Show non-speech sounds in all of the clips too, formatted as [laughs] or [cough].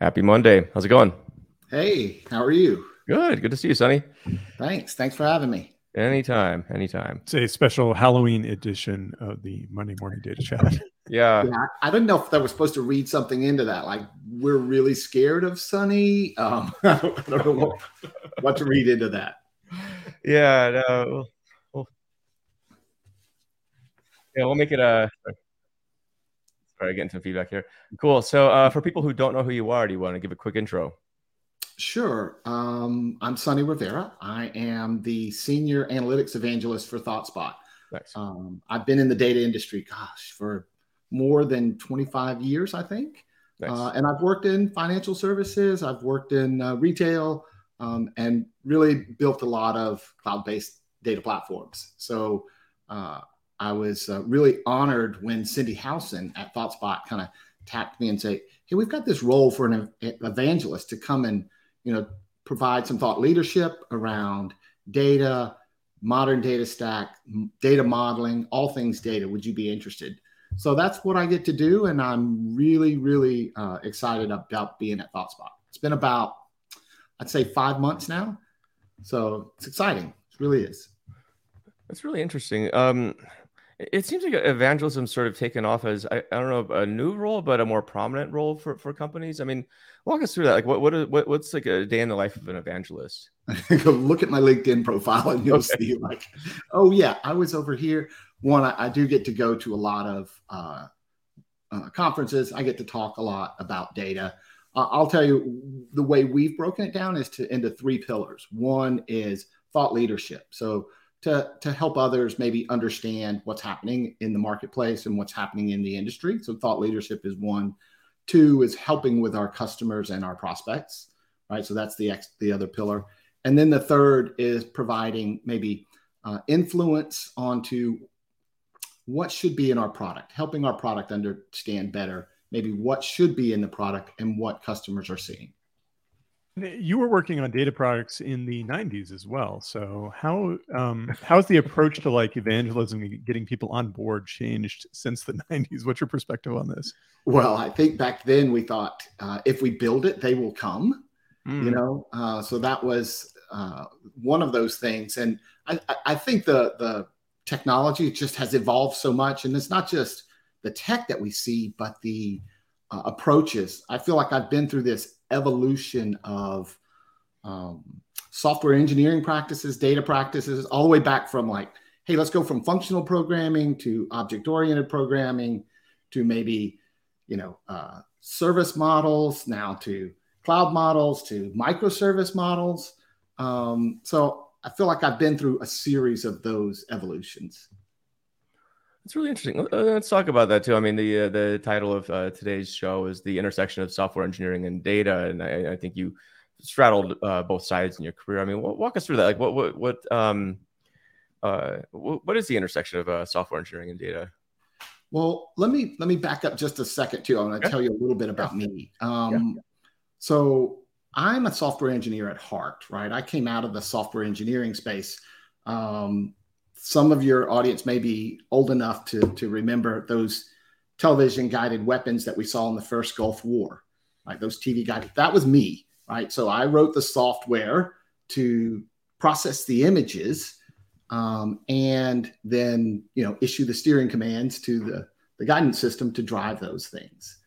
Happy Monday. How's it going? Hey, how are you? Good. Good to see you, Sonny. Thanks. Thanks for having me. Anytime. Anytime. It's a special Halloween edition of the Monday Morning Data Chat. [laughs] Yeah. yeah I don't know if I was supposed to read something into that. Like, we're really scared of Sonny. Um, [laughs] I don't know what, what to read into that. Yeah. No, we'll, yeah, we'll make it a. Sorry, getting some feedback here. Cool. So, uh, for people who don't know who you are, do you want to give a quick intro? Sure. Um, I'm Sonny Rivera. I am the senior analytics evangelist for ThoughtSpot. Nice. Um, I've been in the data industry, gosh, for more than 25 years, I think. Nice. Uh, and I've worked in financial services, I've worked in uh, retail, um, and really built a lot of cloud based data platforms. So uh, I was uh, really honored when Cindi Howson at ThoughtSpot kind of tapped me and say, "Hey, we've got this role for an evangelist to come and you know provide some thought leadership around data, modern data stack, data modeling, all things data. Would you be interested?" So that's what I get to do, and I'm really, really uh, excited about being at ThoughtSpot. It's been about, I'd say, five months now, so it's exciting. It really is. That's really interesting. Um, it seems like evangelism sort of taken off as I, I don't know a new role, but a more prominent role for, for companies. I mean, walk us through that. Like, what what, what what's like a day in the life of an evangelist? [laughs] Go look at my LinkedIn profile, and you'll okay. see like, oh yeah, I was over here. One, I, I do get to go to a lot of uh, uh, conferences. I get to talk a lot about data. Uh, I'll tell you the way we've broken it down is to into three pillars. One is thought leadership. So to, to help others maybe understand what's happening in the marketplace and what's happening in the industry. So thought leadership is one. Two is helping with our customers and our prospects, right? So that's the ex, the other pillar. And then the third is providing maybe uh, influence onto what should be in our product, helping our product understand better, maybe what should be in the product and what customers are seeing. You were working on data products in the 90s as well. So how um, [laughs] how's the approach to like evangelism and getting people on board changed since the [laughs] 90s? What's your perspective on this? Well, I think back then we thought uh, if we build it, they will come. Mm. You know, uh, so that was uh, one of those things, and I, I think the the technology just has evolved so much, and it's not just the tech that we see, but the uh, approaches. I feel like I've been through this evolution of um, software engineering practices, data practices, all the way back from like, hey, let's go from functional programming to object oriented programming to maybe, you know, uh, service models, now to cloud models, to microservice models. Um, so I feel like I've been through a series of those evolutions. It's really interesting. Let's talk about that too. I mean, the uh, the title of uh, today's show is the intersection of software engineering and data, and I, I think you straddled uh, both sides in your career. I mean, walk us through that. Like, what what what um uh what is the intersection of uh, software engineering and data? Well, let me let me back up just a second too. I'm going to okay. tell you a little bit about me. Um, yeah. So I'm a software engineer at heart, right? I came out of the software engineering space. Um, some of your audience may be old enough to, to remember those television guided weapons that we saw in the first Gulf War, right? Those TV guided. That was me, right? So I wrote the software to process the images um, and then you know issue the steering commands to the, the guidance system to drive those things.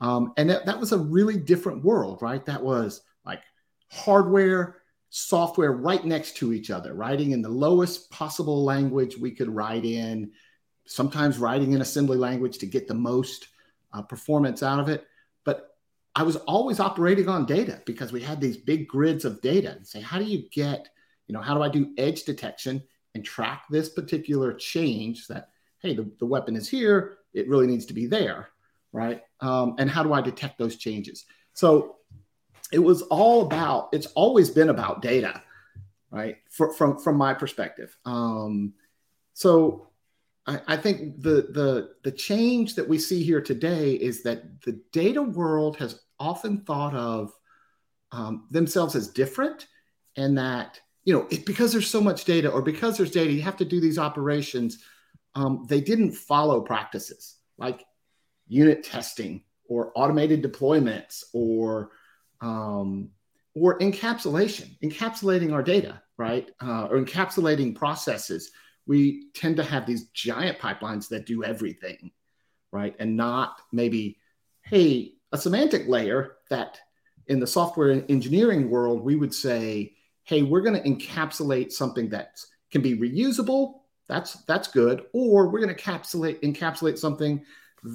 Um, and that, that was a really different world, right? That was like hardware software right next to each other, writing in the lowest possible language we could write in, sometimes writing in assembly language to get the most uh, performance out of it. But I was always operating on data because we had these big grids of data and say, how do you get, you know, how do I do edge detection and track this particular change that, hey, the, the weapon is here, it really needs to be there, right? Um, and how do I detect those changes? So it was all about it's always been about data right? For, from from my perspective. Um, so I, think the the the change that we see here today is that the data world has often thought of um, themselves as different and that you know it, because there's so much data or because there's data you have to do these operations um, they didn't follow practices like unit testing or automated deployments or um, or encapsulation, encapsulating our data, right? Uh, or encapsulating processes. We tend to have these giant pipelines that do everything, right? And not maybe, hey, a semantic layer that in the software engineering world, we would say, hey, we're going to encapsulate something that can be reusable. That's that's good. Or we're going to encapsulate encapsulate something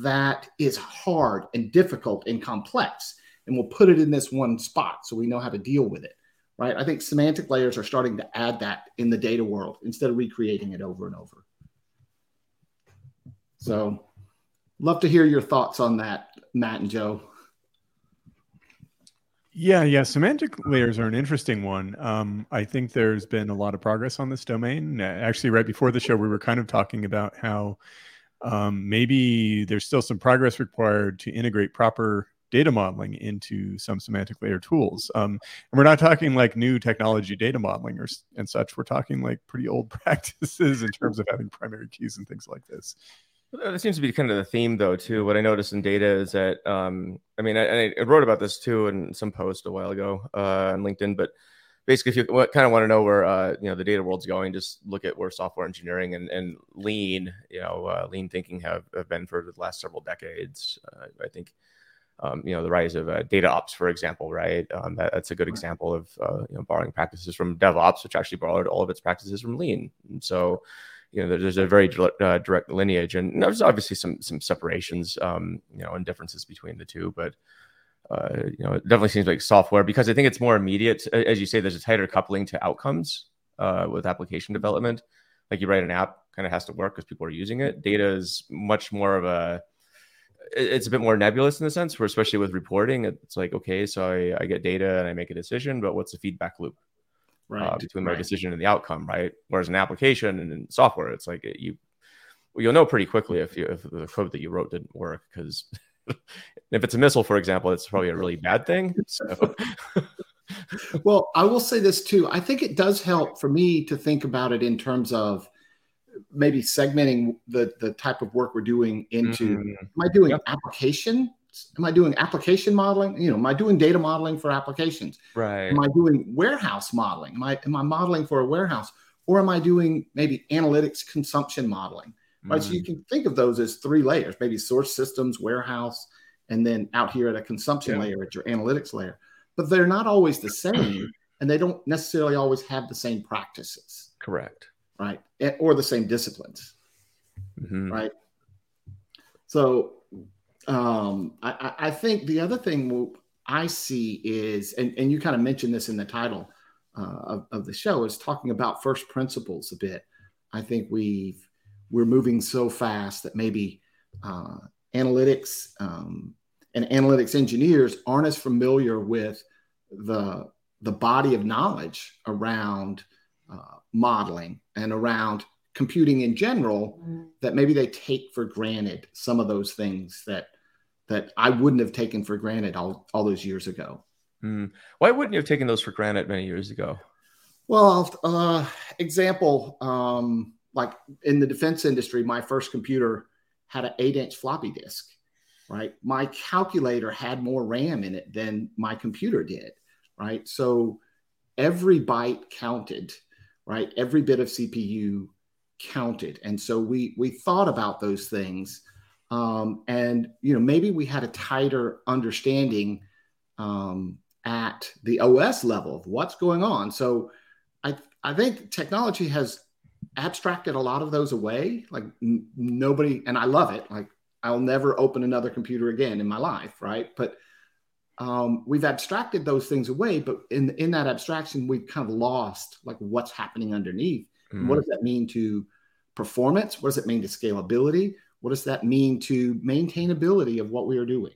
that is hard and difficult and complex and we'll put it in this one spot so we know how to deal with it right i think semantic layers are starting to add that in the data world instead of recreating it over and over so love to hear your thoughts on that matt and joe yeah, yeah. Semantic layers are an interesting one. Um, I think there's been a lot of progress on this domain. Actually, right before the show, we were kind of talking about how um, maybe there's still some progress required to integrate proper data modeling into some semantic layer tools. Um, and we're not talking like new technology data modeling or and such. We're talking like pretty old [laughs] practices in terms of having primary keys and things like this. That seems to be kind of the theme, though, too. What I noticed in data is that, um, I mean, I, I, wrote about this too in some post a while ago uh, on LinkedIn, but basically, if you kind of want to know where uh, you know the data world's going, just look at where software engineering and, and lean, you know, uh, lean thinking have, have been for the last several decades. Uh, I think um, you know the rise of uh, data ops, for example, right? Um, that, that's a good example of uh, you know borrowing practices from DevOps, which actually borrowed all of its practices from Lean. And so you know there's a very uh, direct lineage, and there's obviously some some separations, um, you know, and differences between the two, but. Uh, you know, it definitely seems like software because I think it's more immediate. As you say, there's a tighter coupling to outcomes uh, with application development. Like you write an app, kind of has to work because people are using it. Data is much more of a it's a bit more nebulous in the sense where especially with reporting it's like okay so I, I get data and i make a decision but what's the feedback loop uh, right uh, between my right. decision and the outcome right whereas an application and in software it's like you you'll know pretty quickly if you if the code that you wrote didn't work because [laughs] if it's a missile for example it's probably a really bad thing so. [laughs] well i will say this too i think it does help for me to think about it in terms of maybe segmenting the the type of work we're doing into mm-hmm. am i doing yep. application am i doing application modeling? You know am i doing data modeling for applications? Right. Am i doing warehouse modeling? Am i am i modeling for a warehouse? Or am i doing maybe analytics consumption modeling? Right mm. so you mm. can think of those as three layers maybe source systems warehouse and then out here at a consumption layer at your analytics layer. But they're not always the same [clears throat] and they don't necessarily always have the same practices. Correct right? Or the same disciplines, mm-hmm. right? So um, I, I, think the other thing I see is, and, and you kind of mentioned this in the title uh, of, of the show, is talking about first principles a bit. I think we've we're moving so fast that maybe uh, analytics um, and analytics engineers aren't as familiar with the the body of knowledge around uh, modeling and around computing in general mm. that maybe they take for granted some of those things that that I wouldn't have taken for granted all, all those years ago. Mm. Why wouldn't you have taken those for granted many years ago? Well, uh, example, um, like in the defense industry, my first computer had an eight inch floppy disk, right? My calculator had more RAM in it than my computer did, right? So every byte counted right? Every bit of CPU counted, and so we we thought about those things, um, and you know maybe we had a tighter understanding um, at the OS level of what's going on. So I I think technology has abstracted a lot of those away. Like n- nobody, and I love it. Like I'll never open another computer again in my life, right? But um, we've abstracted those things away, but in in that abstraction, we've kind of lost like what's happening underneath. Mm. What does that mean to performance? What does it mean to scalability? What does that mean to maintainability of what we are doing?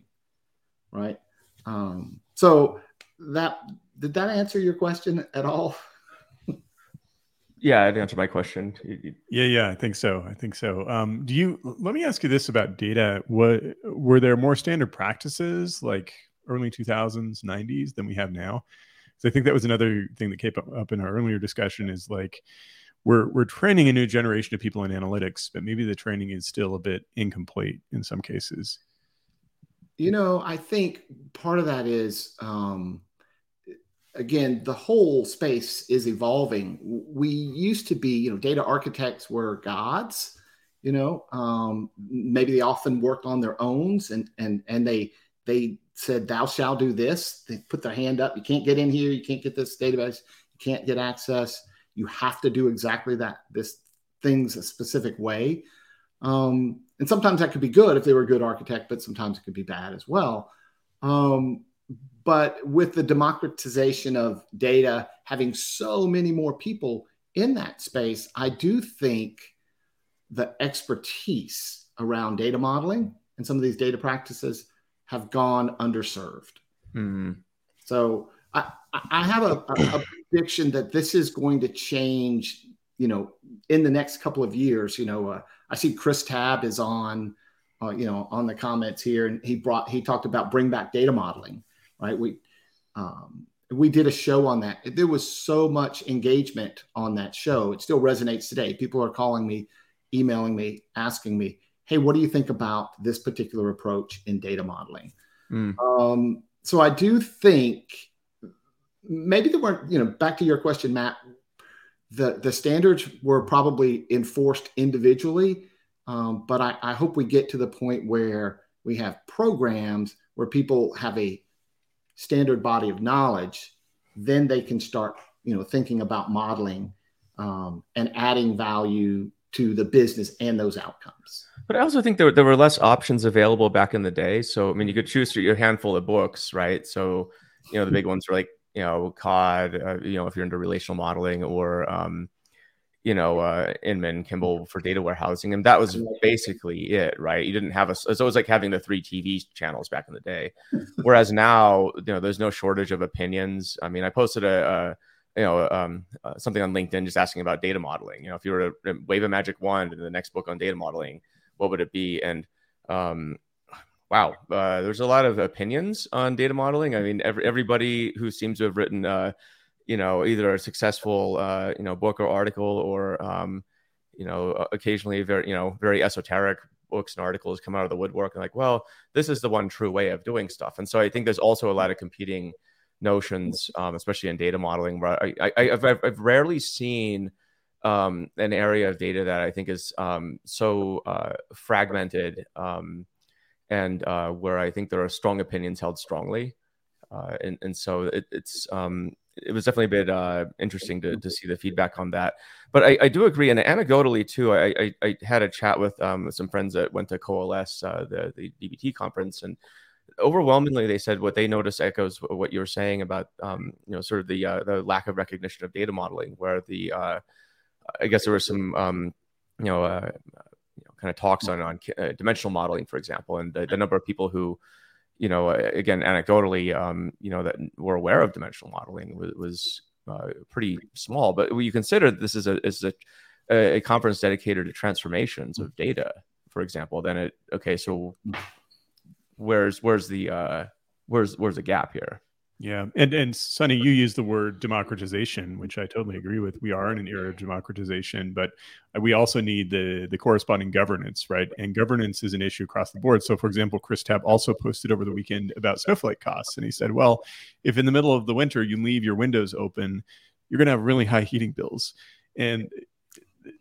Right. Um, so that did that answer your question at all? yeah, it answered my question. Yeah, yeah, I think so. I think so. Um, do you? Let me ask you this about data. What were there more standard practices like early 2000s 90s than we have now so i think that was another thing that came up in our earlier discussion is like we're we're training a new generation of people in analytics but maybe the training is still a bit incomplete in some cases You know, I think part of that is, um, again, the whole space is evolving. We used to be, you know, data architects were gods. You know, um, maybe they often worked on their own, and and and they they said, "Thou shall do this." They put their hand up. You can't get in here. You can't get this database. You can't get access. You have to do exactly that. This things a specific way. Um, and sometimes that could be good if they were a good architect, but sometimes it could be bad as well. Um, but with the democratization of data, having so many more people in that space, I do think the expertise around data modeling and some of these data practices have gone underserved. Mm. So I, I have a, a, a prediction that this is going to change, you know, in the next couple of years. You know, uh, I see Chris Tabb is on, uh, you know, on the comments here, and he brought he talked about bring back data modeling, right? We um, we did a show on that. There was so much engagement on that show. It still resonates today. People are calling me, emailing me, asking me, "Hey, what do you think about this particular approach in data modeling?" Mm. Um, so I do think maybe there weren't. You know, back to your question, Matt the the standards were probably enforced individually, um, but I, I hope we get to the point where we have programs where people have a standard body of knowledge, then they can start, you know, thinking about modeling um, and adding value to the business and those outcomes. But I also think there, there were less options available back in the day. So, I mean, you could choose your handful of books, right? So, you know, the big ones are like you know Codd, uh, you know if you're into relational modeling or um, you know uh, Inmon Kimball for data warehousing, and that was basically it, right? You didn't have a so it was like having the three TV channels back in the day, whereas now you know there's no shortage of opinions. I mean, I posted a, a you know um, uh, something on LinkedIn just asking about data modeling. You know, if you were to wave a magic wand in the next book on data modeling, what would it be? And um, wow, uh, there's a lot of opinions on data modeling. I mean, every, everybody who seems to have written, uh, you know, either a successful, uh, you know, book or article, or um, you know, occasionally very, you know, very esoteric books and articles come out of the woodwork and like, well, this is the one true way of doing stuff. And so I think there's also a lot of competing notions, um, especially in data modeling, where I, I, have I've rarely seen um, an area of data that I think is um, so uh, fragmented. Um, and uh, where I think there are strong opinions held strongly. Uh, and, and so it, it's um, it was definitely a bit uh, interesting to, to see the feedback on that. But I, I do agree, and anecdotally too, I, I, I had a chat with um, some friends that went to Coalesce, uh, the the DBT conference, and overwhelmingly they said what they noticed echoes what you were saying about um, you know sort of the uh, the lack of recognition of data modeling, where the I guess there was some um, you know uh, kind of talks on on uh, dimensional modeling, for example, and the, the, number of people who, you know, uh, again anecdotally, um, you know, that were aware of dimensional modeling was, was uh, pretty small. But when you consider this is a is a, a conference dedicated to transformations of data, for example, then it okay. So where's where's the uh, where's where's the gap here? Yeah, and and Sonny, you use the word democratization, which I totally agree with. We are in an era of democratization, but uh, we also need the the corresponding governance, right? And governance is an issue across the board. So, for example, Chris Tabb also posted over the weekend about snowflake costs, and he said, "Well, if in the middle of the winter you leave your windows open, you're going to have really high heating bills." And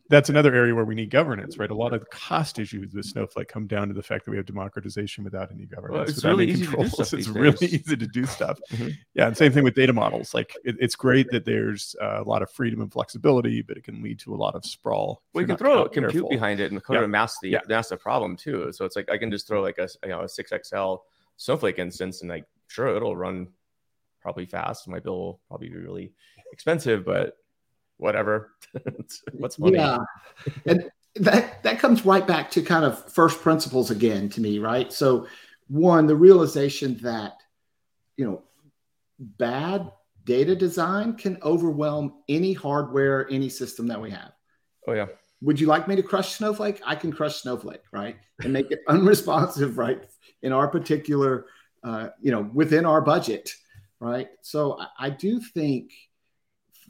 that's another area where we need governance, right? A lot of the cost issues with Snowflake come down to the fact that we have democratization without any governance. Well, it's really easy controls. to do stuff. [laughs] It's really easy to do stuff. [laughs] mm-hmm. Yeah, and same thing with data models. Like it, it's great that there's a lot of freedom and flexibility, but it can lead to a lot of sprawl. Well, you can throw a compute careful. behind it and kind yeah. of mask the yeah. mask the problem too. So it's like I can just throw like a you know a six XL Snowflake instance and like sure it'll run probably fast. My bill will probably be really expensive, but whatever. [laughs] What's money? Yeah. and that that comes right back to kind of first principles again to me, right? So one, the realization that you know bad data design can overwhelm any hardware, any system that we have. Oh yeah. Would you like me to crush Snowflake? I can crush Snowflake, right? And make it [laughs] unresponsive, right? In our particular, uh, you know, within our budget, right? So I, I do think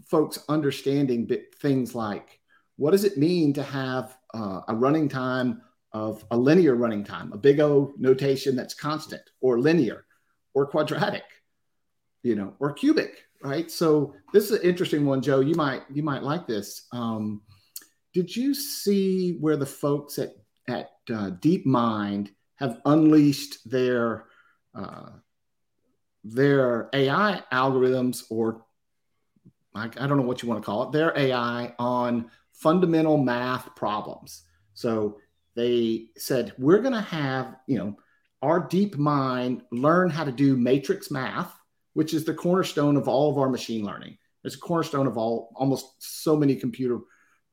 folks understanding things like what does it mean to have uh, a running time of a linear running time, a big O notation that's constant or linear or quadratic, you know, or cubic, right? So this is an interesting one, Joe. You might you might like this. Um, did you see where the folks at at uh, DeepMind have unleashed their uh, their AI algorithms, or I, I don't know what you want to call it, their AI on fundamental math problems. So they said we're going to have you know our DeepMind learn how to do matrix math, which is the cornerstone of all of our machine learning. It's a cornerstone of all almost so many computer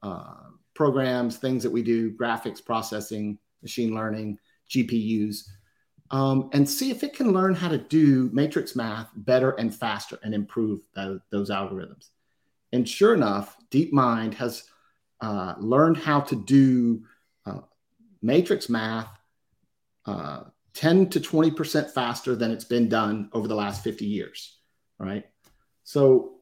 uh, programs, things that we do, graphics processing, machine learning, GPUs, um, and see if it can learn how to do matrix math better and faster and improve those algorithms. And sure enough, DeepMind has uh, learned how to do uh, matrix math uh, 10 to 20% faster than it's been done over the last 50 years, right? So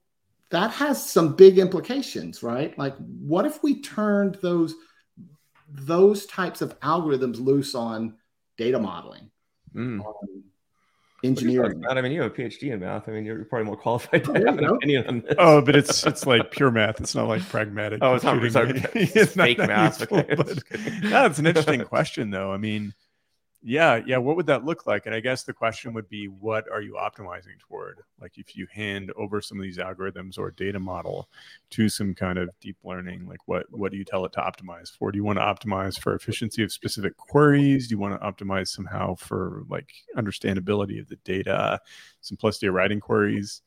that has some big implications, right? Like, what if we turned those those types of algorithms loose on data modeling, Mm. on engineering? Matt, I mean, you have a PhD in math. I mean, you're probably more qualified to oh, There have you an opinion on this. Oh, but it's it's like pure math. It's not like pragmatic. Oh, it's not- computing. sorry, It's [laughs] it's not fake that math. useful, Okay, but- [laughs] just no, it's an interesting question, though. I mean, yeah, yeah. What would that look like? And I guess the question would be, what are you optimizing toward? Like, if you hand over some of these algorithms or data model to some kind of deep learning, like what what do you tell it to optimize for? Do you want to optimize for efficiency of specific queries? Do you want to optimize somehow for like understandability of the data, simplicity of writing queries?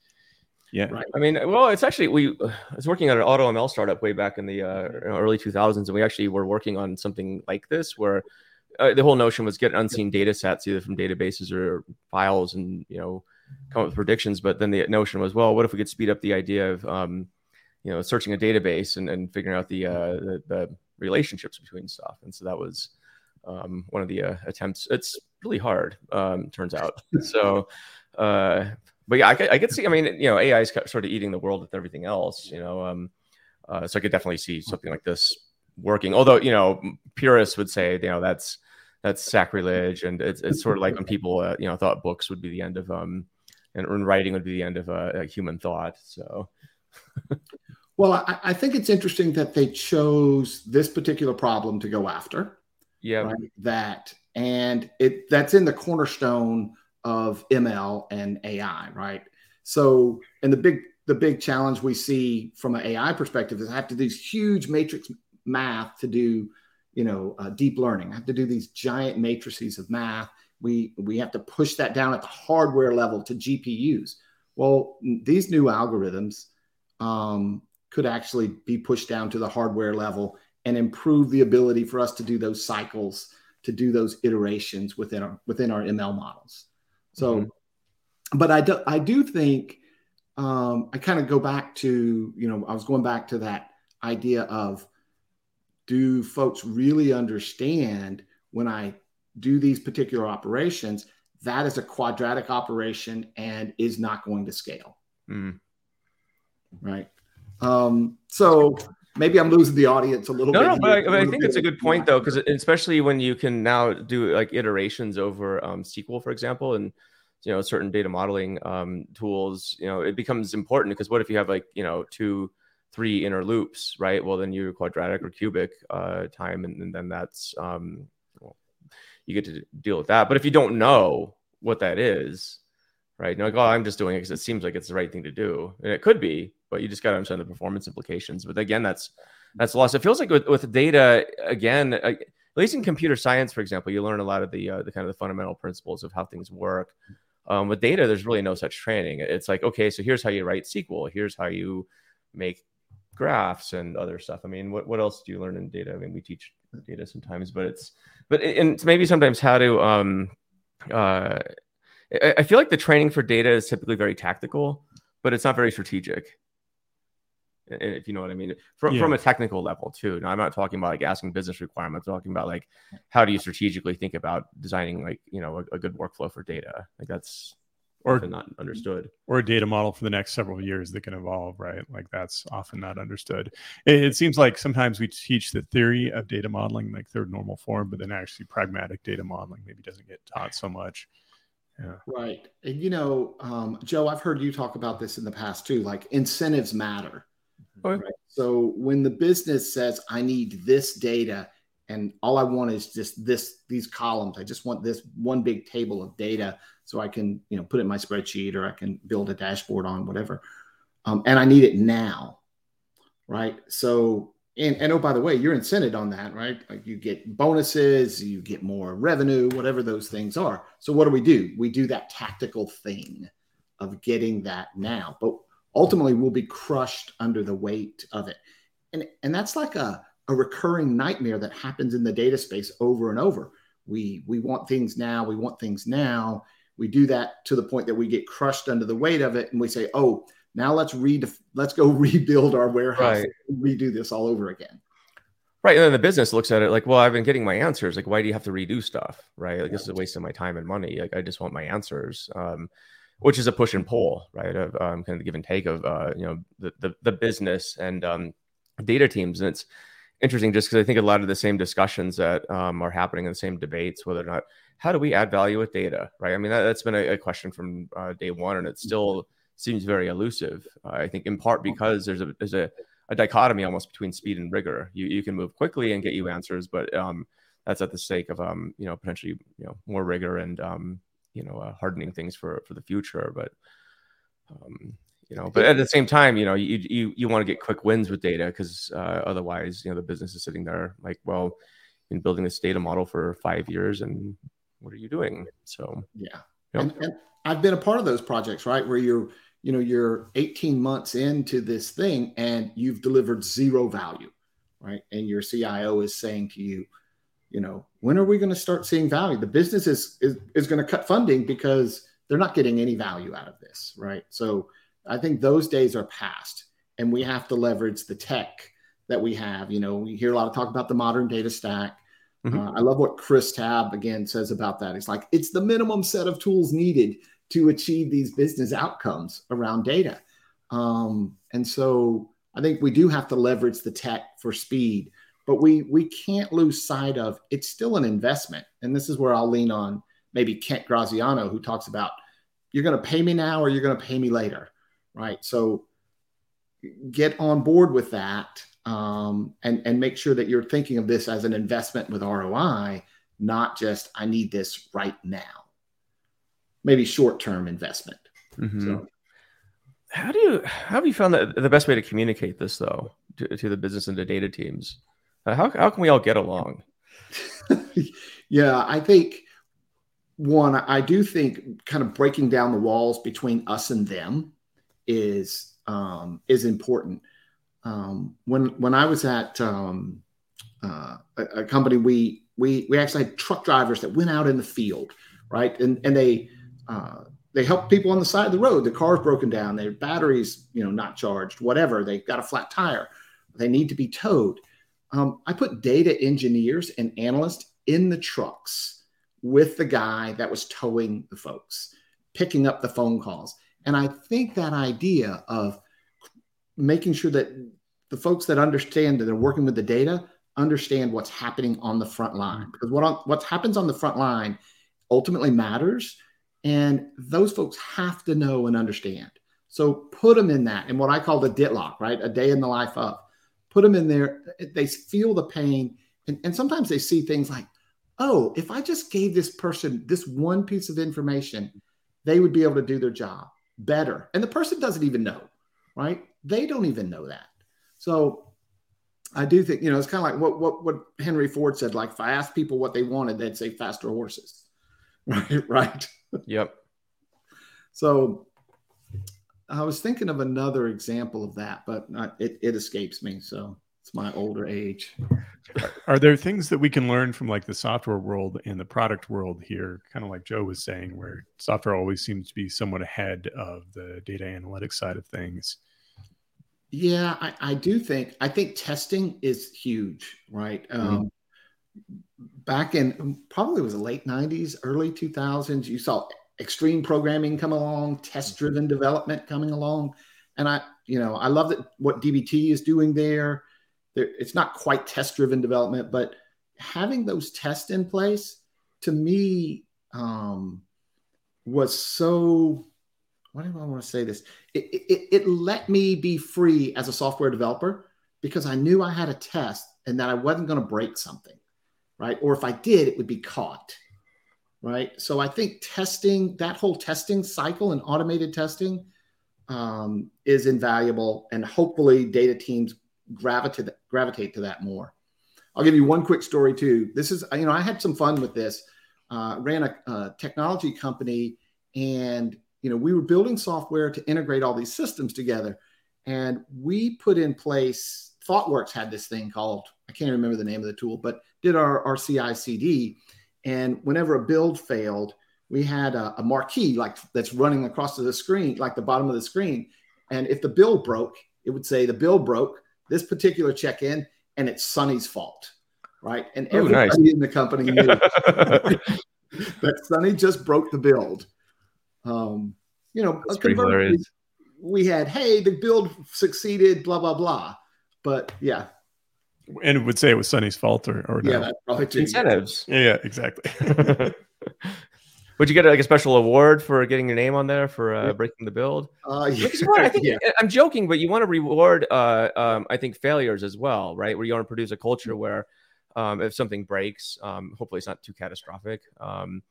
Yeah. Right. I mean, well, it's actually we. I was working at an AutoML startup way back in the uh, early 2000s, and we actually were working on something like this, where uh, the whole notion was get unseen data sets either from databases or files, and you know, come up with predictions. But then the notion was, well, what if we could speed up the idea of, um, you know, searching a database and, and figuring out the, uh, the the relationships between stuff? And so that was um, one of the uh, attempts. It's really hard, um, turns out. [laughs] so. Uh, but yeah, I could, I could see. I mean, you know, AI is sort of eating the world with everything else. You know, um, uh, so I could definitely see something like this working. Although, you know, purists would say, you know, that's that's sacrilege, and it's it's sort of like when people, uh, you know, thought books would be the end of um, and, and writing would be the end of uh, human thought. So Well, I, I think it's interesting that they chose this particular problem to go after. yeah, right? That and it that's in the cornerstone of ML and AI, right? So, and the big the big challenge we see from an AI perspective is I have to do these huge matrix math to do, you know, uh, deep learning. I have to do these giant matrices of math. We we have to push that down at the hardware level to GPUs. Well, these new algorithms um, could actually be pushed down to the hardware level and improve the ability for us to do those cycles, to do those iterations within our within our ML models. So, Mhm. but I do I do think um, I kind of go back to you know I was going back to that idea of do folks really understand when I do these particular operations that is a quadratic operation and is not going to scale Mm. right? Um, so maybe I'm losing the audience a little No, bit. no, but I, but I think it's a good point though, because especially when you can now do like iterations over um, SQL, for example, and you know certain data modeling um, tools, you know, it becomes important because what if you have like you know two, three inner loops, right? Well, then you're quadratic or cubic uh, time, and, and then that's um, well, you get to deal with that. But if you don't know what that is, right? You're like, oh, I'm just doing it because it seems like it's the right thing to do, and it could be, but you just got to understand the performance implications. But again, that's that's lost. It feels like with, with data again, at least in computer science, for example, you learn a lot of the uh, the kind of the fundamental principles of how things work. Um, with data, there's really no such training. It's like, okay, so here's how you write SQL. Here's how you make graphs and other stuff. I mean, what, what else do you learn in data? I mean, we teach data sometimes, but it's but and it's maybe sometimes how to um uh I I feel like the training for data is typically very tactical, but it's not very strategic. If you know what I mean, from Yeah. from a technical level too. Now, I'm not talking about like asking business requirements. I'm talking about like how do you strategically think about designing like you know a, a good workflow for data. Like that's or not understood or a data model for the next several years that can evolve right like that's often not understood it, it, seems like sometimes we teach the theory of data modeling like third normal form but then actually pragmatic data modeling maybe doesn't get taught so much yeah. Right. And you know, um, Joe, I've heard you talk about this in the past too. Like incentives matter. Right? So when the business says, I need this data and all I want is just this, these columns, I just want this one big table of data so I can, you know, put it in my spreadsheet or I can build a dashboard on whatever. Um, and I need it now. Right. So and, and oh, by the way, you're incented on that, right? Like you get bonuses, you get more revenue, whatever those things are. So what do we do? We do that tactical thing of getting that now, but ultimately we'll be crushed under the weight of it. And, and that's like a, a recurring nightmare that happens in the data space over and over. We, we want things now, we want things now. We do that to the point that we get crushed under the weight of it and we say, oh, now let's read let's go [laughs] rebuild our warehouse right. redo this all over again. Right and then the business looks at it like well i've been getting my answers. Like why do you have to redo stuff right? Like this is a waste of my time and money. Like i just want my answers um, which is a push and pull right of um, kind of the give and take of uh, you know the, the, the business and um, data teams. And it's interesting just because i think a lot of the same discussions that um, are happening in the same debates whether or not how do we add value with data right i mean that, has been a, a, question from uh, day one and it still seems very elusive. Uh, I think in part because there's a there's a, a, dichotomy almost between speed and rigor. You you can move quickly and get you answers, but um, that's at the sake of um, you know potentially you know more rigor and um, you know uh, hardening things for for the future. But um, you know, but at the same time, you know, you you you want to get quick wins with data because uh, otherwise, you know, the business is sitting there like, well, been building this data model for five years, and what are you doing? So yeah, you know. and, and I've been a part of those projects, right, where you're you know you're 18 months into this thing and you've delivered zero value right? And your cio is saying to you you know when are we going to start seeing value? The business is is, is going to cut funding because they're not getting any value out of this right? So i think those days are past and we have to leverage the tech that we have you know we hear a lot of talk about the modern data stack mm-hmm. uh, i love what chris tabb again says about that it's like it's the minimum set of tools needed to achieve these business outcomes around data. Um, and so I think we do have to leverage the tech for speed, but we we can't lose sight of it's still an investment. And this is where I'll lean on maybe Kent Graziano, who talks about you're going to pay me now or you're going to pay me later, right? So get on board with that um, and and make sure that you're thinking of this as an investment with ROI, not just I need this right now maybe short term investment. Mm-hmm. So, how do you how have you found that the best way to communicate this though to, to the business and the data teams? Uh, how how can we all get along? [laughs] yeah, I think one, I do think kind of breaking down the walls between us and them is um, is important. Um, when when I was at um, uh, a, a, company, we we we actually had truck drivers that went out in the field, right, and and they uh, they help people on the side of the road. The car's broken down, their batteries, you know, not charged, whatever. They got a flat tire. They need to be towed. Um, I put data engineers and analysts in the trucks with the guy that was towing the folks, picking up the phone calls. And I think that idea of making sure that the folks that understand that they're working with the data understand what's happening on the front line mm-hmm. because what on, what happens on the front line ultimately matters and those folks have to know and understand. So put them in that, and what I call the ditlock, right? A day in the life of. Put them in there. They feel the pain. And, and sometimes they see things like, oh, if I just gave this person this one piece of information, they would be able to do their job better. And the person doesn't even know, right? They don't even know that. So I do think, you know, it's kind of like what, what, what Henry Ford said, like if I asked people what they wanted, they'd say faster horses, [laughs] right? right. Yep. So I was thinking of another example of that, but it, it escapes me. So it's my older age. Are there things that we can learn from like the software world and the product world here? Kind of like Joe was saying, where software always seems to be somewhat ahead of the data analytics side of things. Yeah, I, I do think I think testing is huge, right? Mm-hmm. Um, back in probably was the late 90s, early 2000s, you saw extreme programming come along, test driven development coming along. And I, you know, I love that what DBT is doing there. It's not quite test driven development, but having those tests in place to me um, was so why do I want to say this? It, it, it let me be free as a software developer because I knew I had a test and that I wasn't going to break something, right? Or if I did, it would be caught, right? So I think testing, that whole testing cycle and automated testing um, is invaluable. And hopefully data teams gravitate, gravitate to that more. I'll give you one quick story too. This is, you know, I had some fun with this. Uh, ran a, a technology company and you know we were building software to integrate all these systems together and we put in place thoughtworks had this thing called i can't remember the name of the tool but did our, our ci cd and whenever a build failed we had a, a marquee like that's running across to the screen like the bottom of the screen and if the build broke it would say the build broke this particular check-in and it's Sonny's fault, right? And Ooh, everybody nice. in the company knew [laughs] that Sonny just broke the build. Um, you know, That's pretty hilarious. we had, hey, the build succeeded, blah blah blah. But yeah, And it would say it was Sonny's fault or, or no. yeah, that's probably. Incentives. yeah, yeah, exactly. [laughs] Would you get like a special award for getting your name on there for uh, breaking the build? Uh, yeah, I think [laughs] yeah. I'm joking, but you want to reward, uh, um, I think, failures as well, right? Where you want to produce a culture where um, if something breaks, um, hopefully it's not too catastrophic. Um,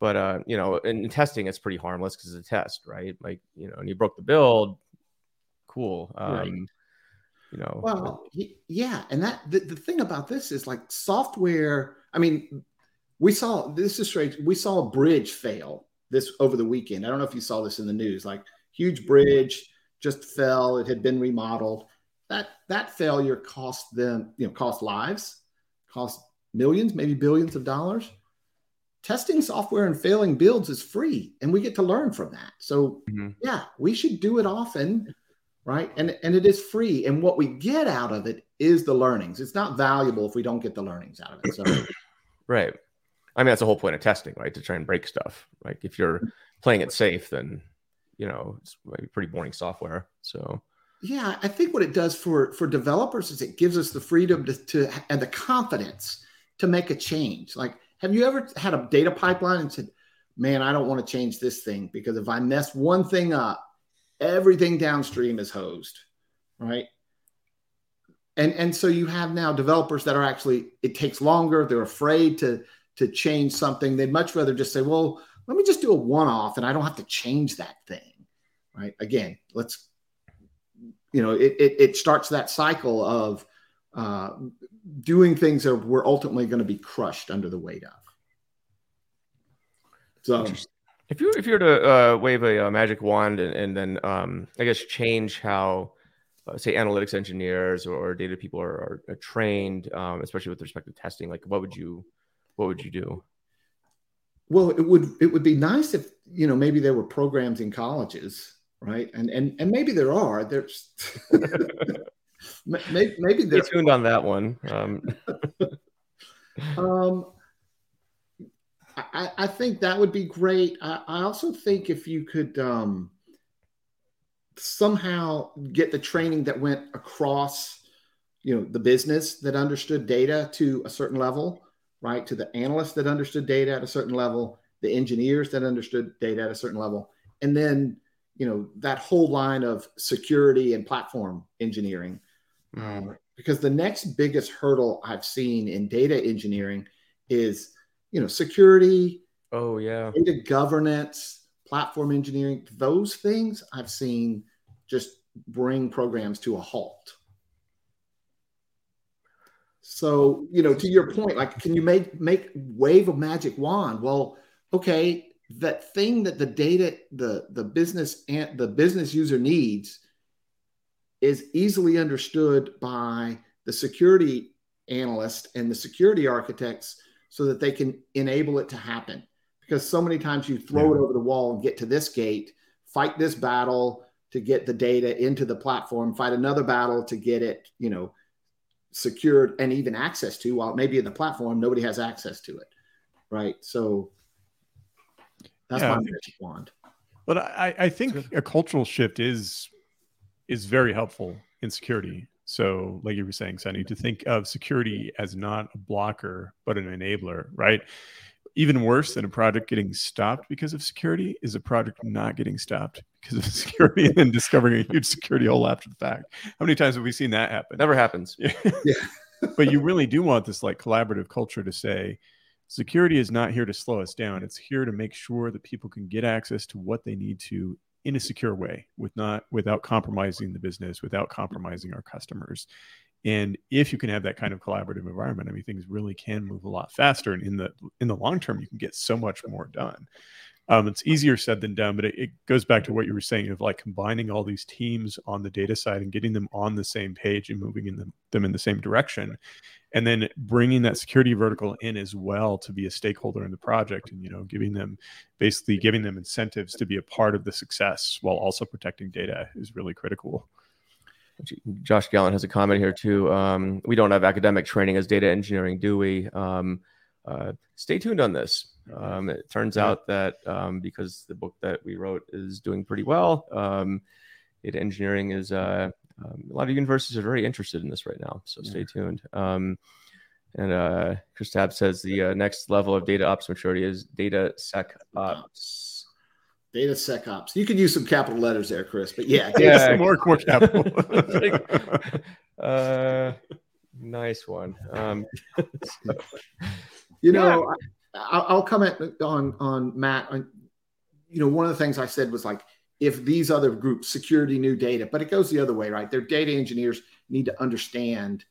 but uh, you know, in, in testing, it's pretty harmless because it's a test, right? Like you know, and you broke the build, cool. Um, Right. You know, Well, yeah, and that the, the thing about this is like software. I mean, we saw this is strange. We saw a bridge fail this over the weekend. I don't know if you saw this in the news. Like huge bridge just fell. It had been remodeled. That that failure cost them, you know, cost lives, cost millions, maybe billions of dollars. Testing software and failing builds is free, and we get to learn from that. So Mhm. yeah, we should do it often right and and it is free and what we get out of it is the learnings it's not valuable if we don't get the learnings out of it so [clears throat] right. I mean, that's the whole point of testing, right? To try and break stuff. Like if you're playing it safe, then you know it's pretty boring software. So yeah i think what it does for for developers is it gives us the freedom to, to and the confidence to make a change like have you ever had a data pipeline and said man i don't want to change this thing because if i mess one thing up everything downstream is hosed right and and so you have now developers that are actually it takes longer they're afraid to to change something they'd much rather just say well let me just do a one-off and i don't have to change that thing right? Again let's you know it it, it starts that cycle of uh, doing things that we're ultimately going to be crushed under the weight of. So If you if you were to uh, wave a, uh magic wand and, and then um, I guess change how uh, say analytics engineers or data people are, are, are trained, um, especially with respect to testing, like what would you what would you do? Well, it would it would be nice if you know maybe there were programs in colleges, right? And and and maybe there are. There's [laughs] maybe, maybe Stay there. tuned on that one. Um, [laughs] Um, I I think that would be great. I, I also think if you could um, somehow get the training that went across, you know, the business that understood data to a certain level, right? To the analysts that understood data at a certain level, the engineers that understood data at a certain level, and then you know that whole line of security and platform engineering. Um, because the next biggest hurdle I've seen in data engineering is, you know, security, oh yeah, data governance, platform engineering. Those things I've seen just bring programs to a halt. So, you know, to your point, like, can you make make wave a magic wand? Well, okay, that thing that the data, the the business and the business user needs is easily understood by the security analyst and the security architects so that they can enable it to happen. Because so many times you throw it over the wall and get to this gate, fight this battle to get the data into the platform, fight another battle to get it, you know, secured and even access to while maybe in the platform nobody has access to it. Right. So That's yeah, my magic wand. But I, I think a cultural shift is is very helpful in security. So, like you were saying, Sonny, to think of security as not a blocker but an enabler, right? Even worse than a project getting stopped because of security is a project not getting stopped because of [laughs] security and then discovering a huge security hole after the fact. How many times have we seen that happen? Never happens. yeah. [laughs] but you really do want this like collaborative culture to say, security is not here to slow us down. It's here to make sure that people can get access to what they need to in a secure way with not without compromising the business, without compromising our customers. And if you can have that kind of collaborative environment, I mean, things really can move a lot faster. And in the in the long term, you can get so much more done. Um, it's easier said than done, but it, it, goes back to what you were saying of like combining all these teams on the data side and getting them on the same page and moving in them, them in the same direction and then bringing that security vertical in as well to be a stakeholder in the project and you know giving them basically giving them incentives to be a part of the success while also protecting data is really critical josh gallant has a comment here too um, we don't have academic training as data engineering do we um, uh, stay tuned on this um, it turns yeah. out that um, because the book that we wrote is doing pretty well um, data engineering is uh, um, a lot of universities are very interested in this right now. So stay tuned. Um, and uh, Chris Tabb says the uh, next level of data ops maturity is data sec ops. Data sec ops. You could use some capital letters there, Chris. But yeah, data yeah, more, more capital. [laughs] [laughs] uh, nice one. Um, you know, yeah. I, will comment on on Matt. you know, one of the things I said was like if these other groups, security, new data, but it goes the other way, right? Their data engineers need to understand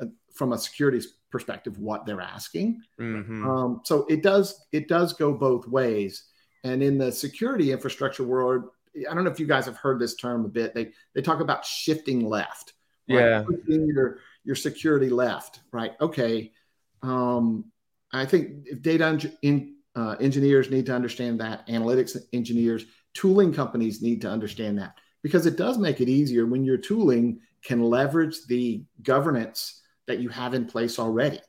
uh, from a security perspective what they're asking. Mm-hmm. Um, so it does it does go both ways. And in the security infrastructure world, I don't know if you guys have heard this term a bit. They they talk about shifting left. Right? Yeah, your your security left, right? Okay. Um, I think if data in, uh, engineers need to understand that, analytics engineers tooling companies need to understand that because it does make it easier when your tooling can leverage the governance that you have in place already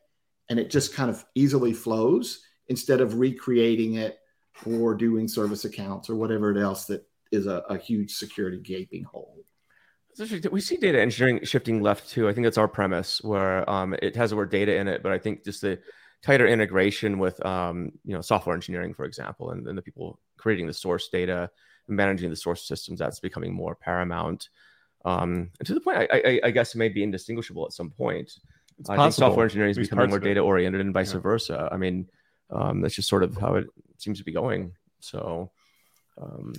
and it just kind of easily flows instead of recreating it or doing service accounts or whatever else that is a, a huge security gaping hole. We see data engineering shifting left too. I think that's our premise, where um, it has the word data in it, but I think just the tighter integration with um, you know software engineering, for example, and, and the people creating the source data and managing the source systems that's becoming more paramount. Um, and to the point I, I, I, guess it may be indistinguishable at some point. It's i think software engineering is becoming more data oriented and vice yeah. versa. I mean um, that's just sort of how it seems to be going so um,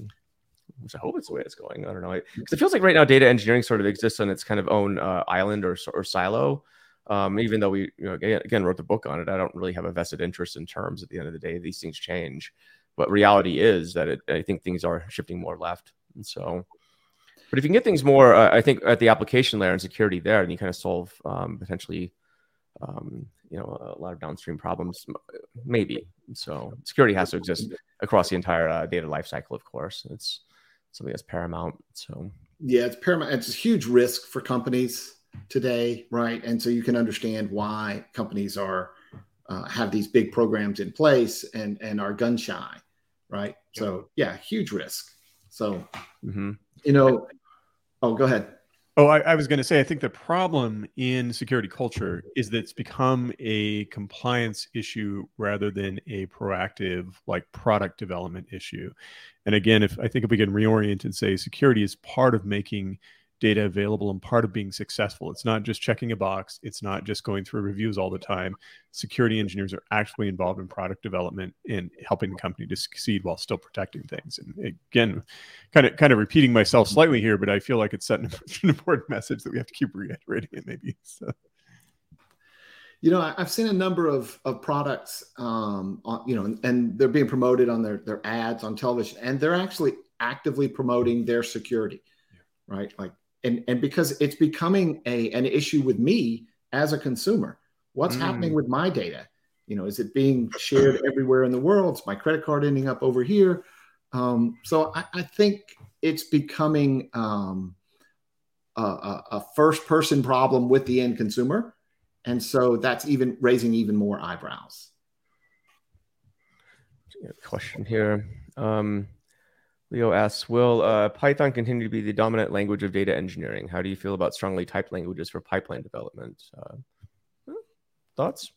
which I hope it's the way it's going. I don't know. Because it feels like right now data engineering sort of exists on its kind of own uh, island or, or silo. Um, even though we, you know, again, wrote the book on it, I don't really have a vested interest in terms. At the end of the day, these things change but reality is that it, I think things are shifting more left. And so, but if you can get things more, uh, I think at the application layer and security there, and you kind of solve um, potentially, um, you know, a lot of downstream problems, maybe. So security has to exist across the entire uh, data lifecycle, of course. It's something that's paramount. So yeah, it's paramount. It's a huge risk for companies today, right? And so you can understand why companies are uh, have these big programs in place and and are gun shy, right? So yeah, huge risk. So mm-hmm. you know, oh, go ahead. Oh, I, I was going to say, I think the problem in security culture is that it's become a compliance issue rather than a proactive, like product development issue. And again, if I think if we can reorient and say security is part of making data available and part of being successful. It's not just checking a box, it's not just going through reviews all the time. Security engineers are actually involved in product development and helping the company to succeed while still protecting things. And again, kind of kind of repeating myself slightly here, but I feel like it's setting [laughs] an important message that we have to keep reiterating it maybe. So you know i've seen a number of, of products um, on, you know and they're being promoted on their, their ads on television and they're actually actively promoting their security yeah. right like and and because it's becoming a an issue with me as a consumer. What's mm. happening with my data? You know is it being shared everywhere in the world? Is my credit card ending up over here? Um, so I, I, think it's becoming um, a, a, first person problem with the end consumer. And so that's even raising even more eyebrows. Question here. Um, Leo asks, will uh, Python continue to be the dominant language of data engineering? How do you feel about strongly typed languages for pipeline development? Uh, thoughts?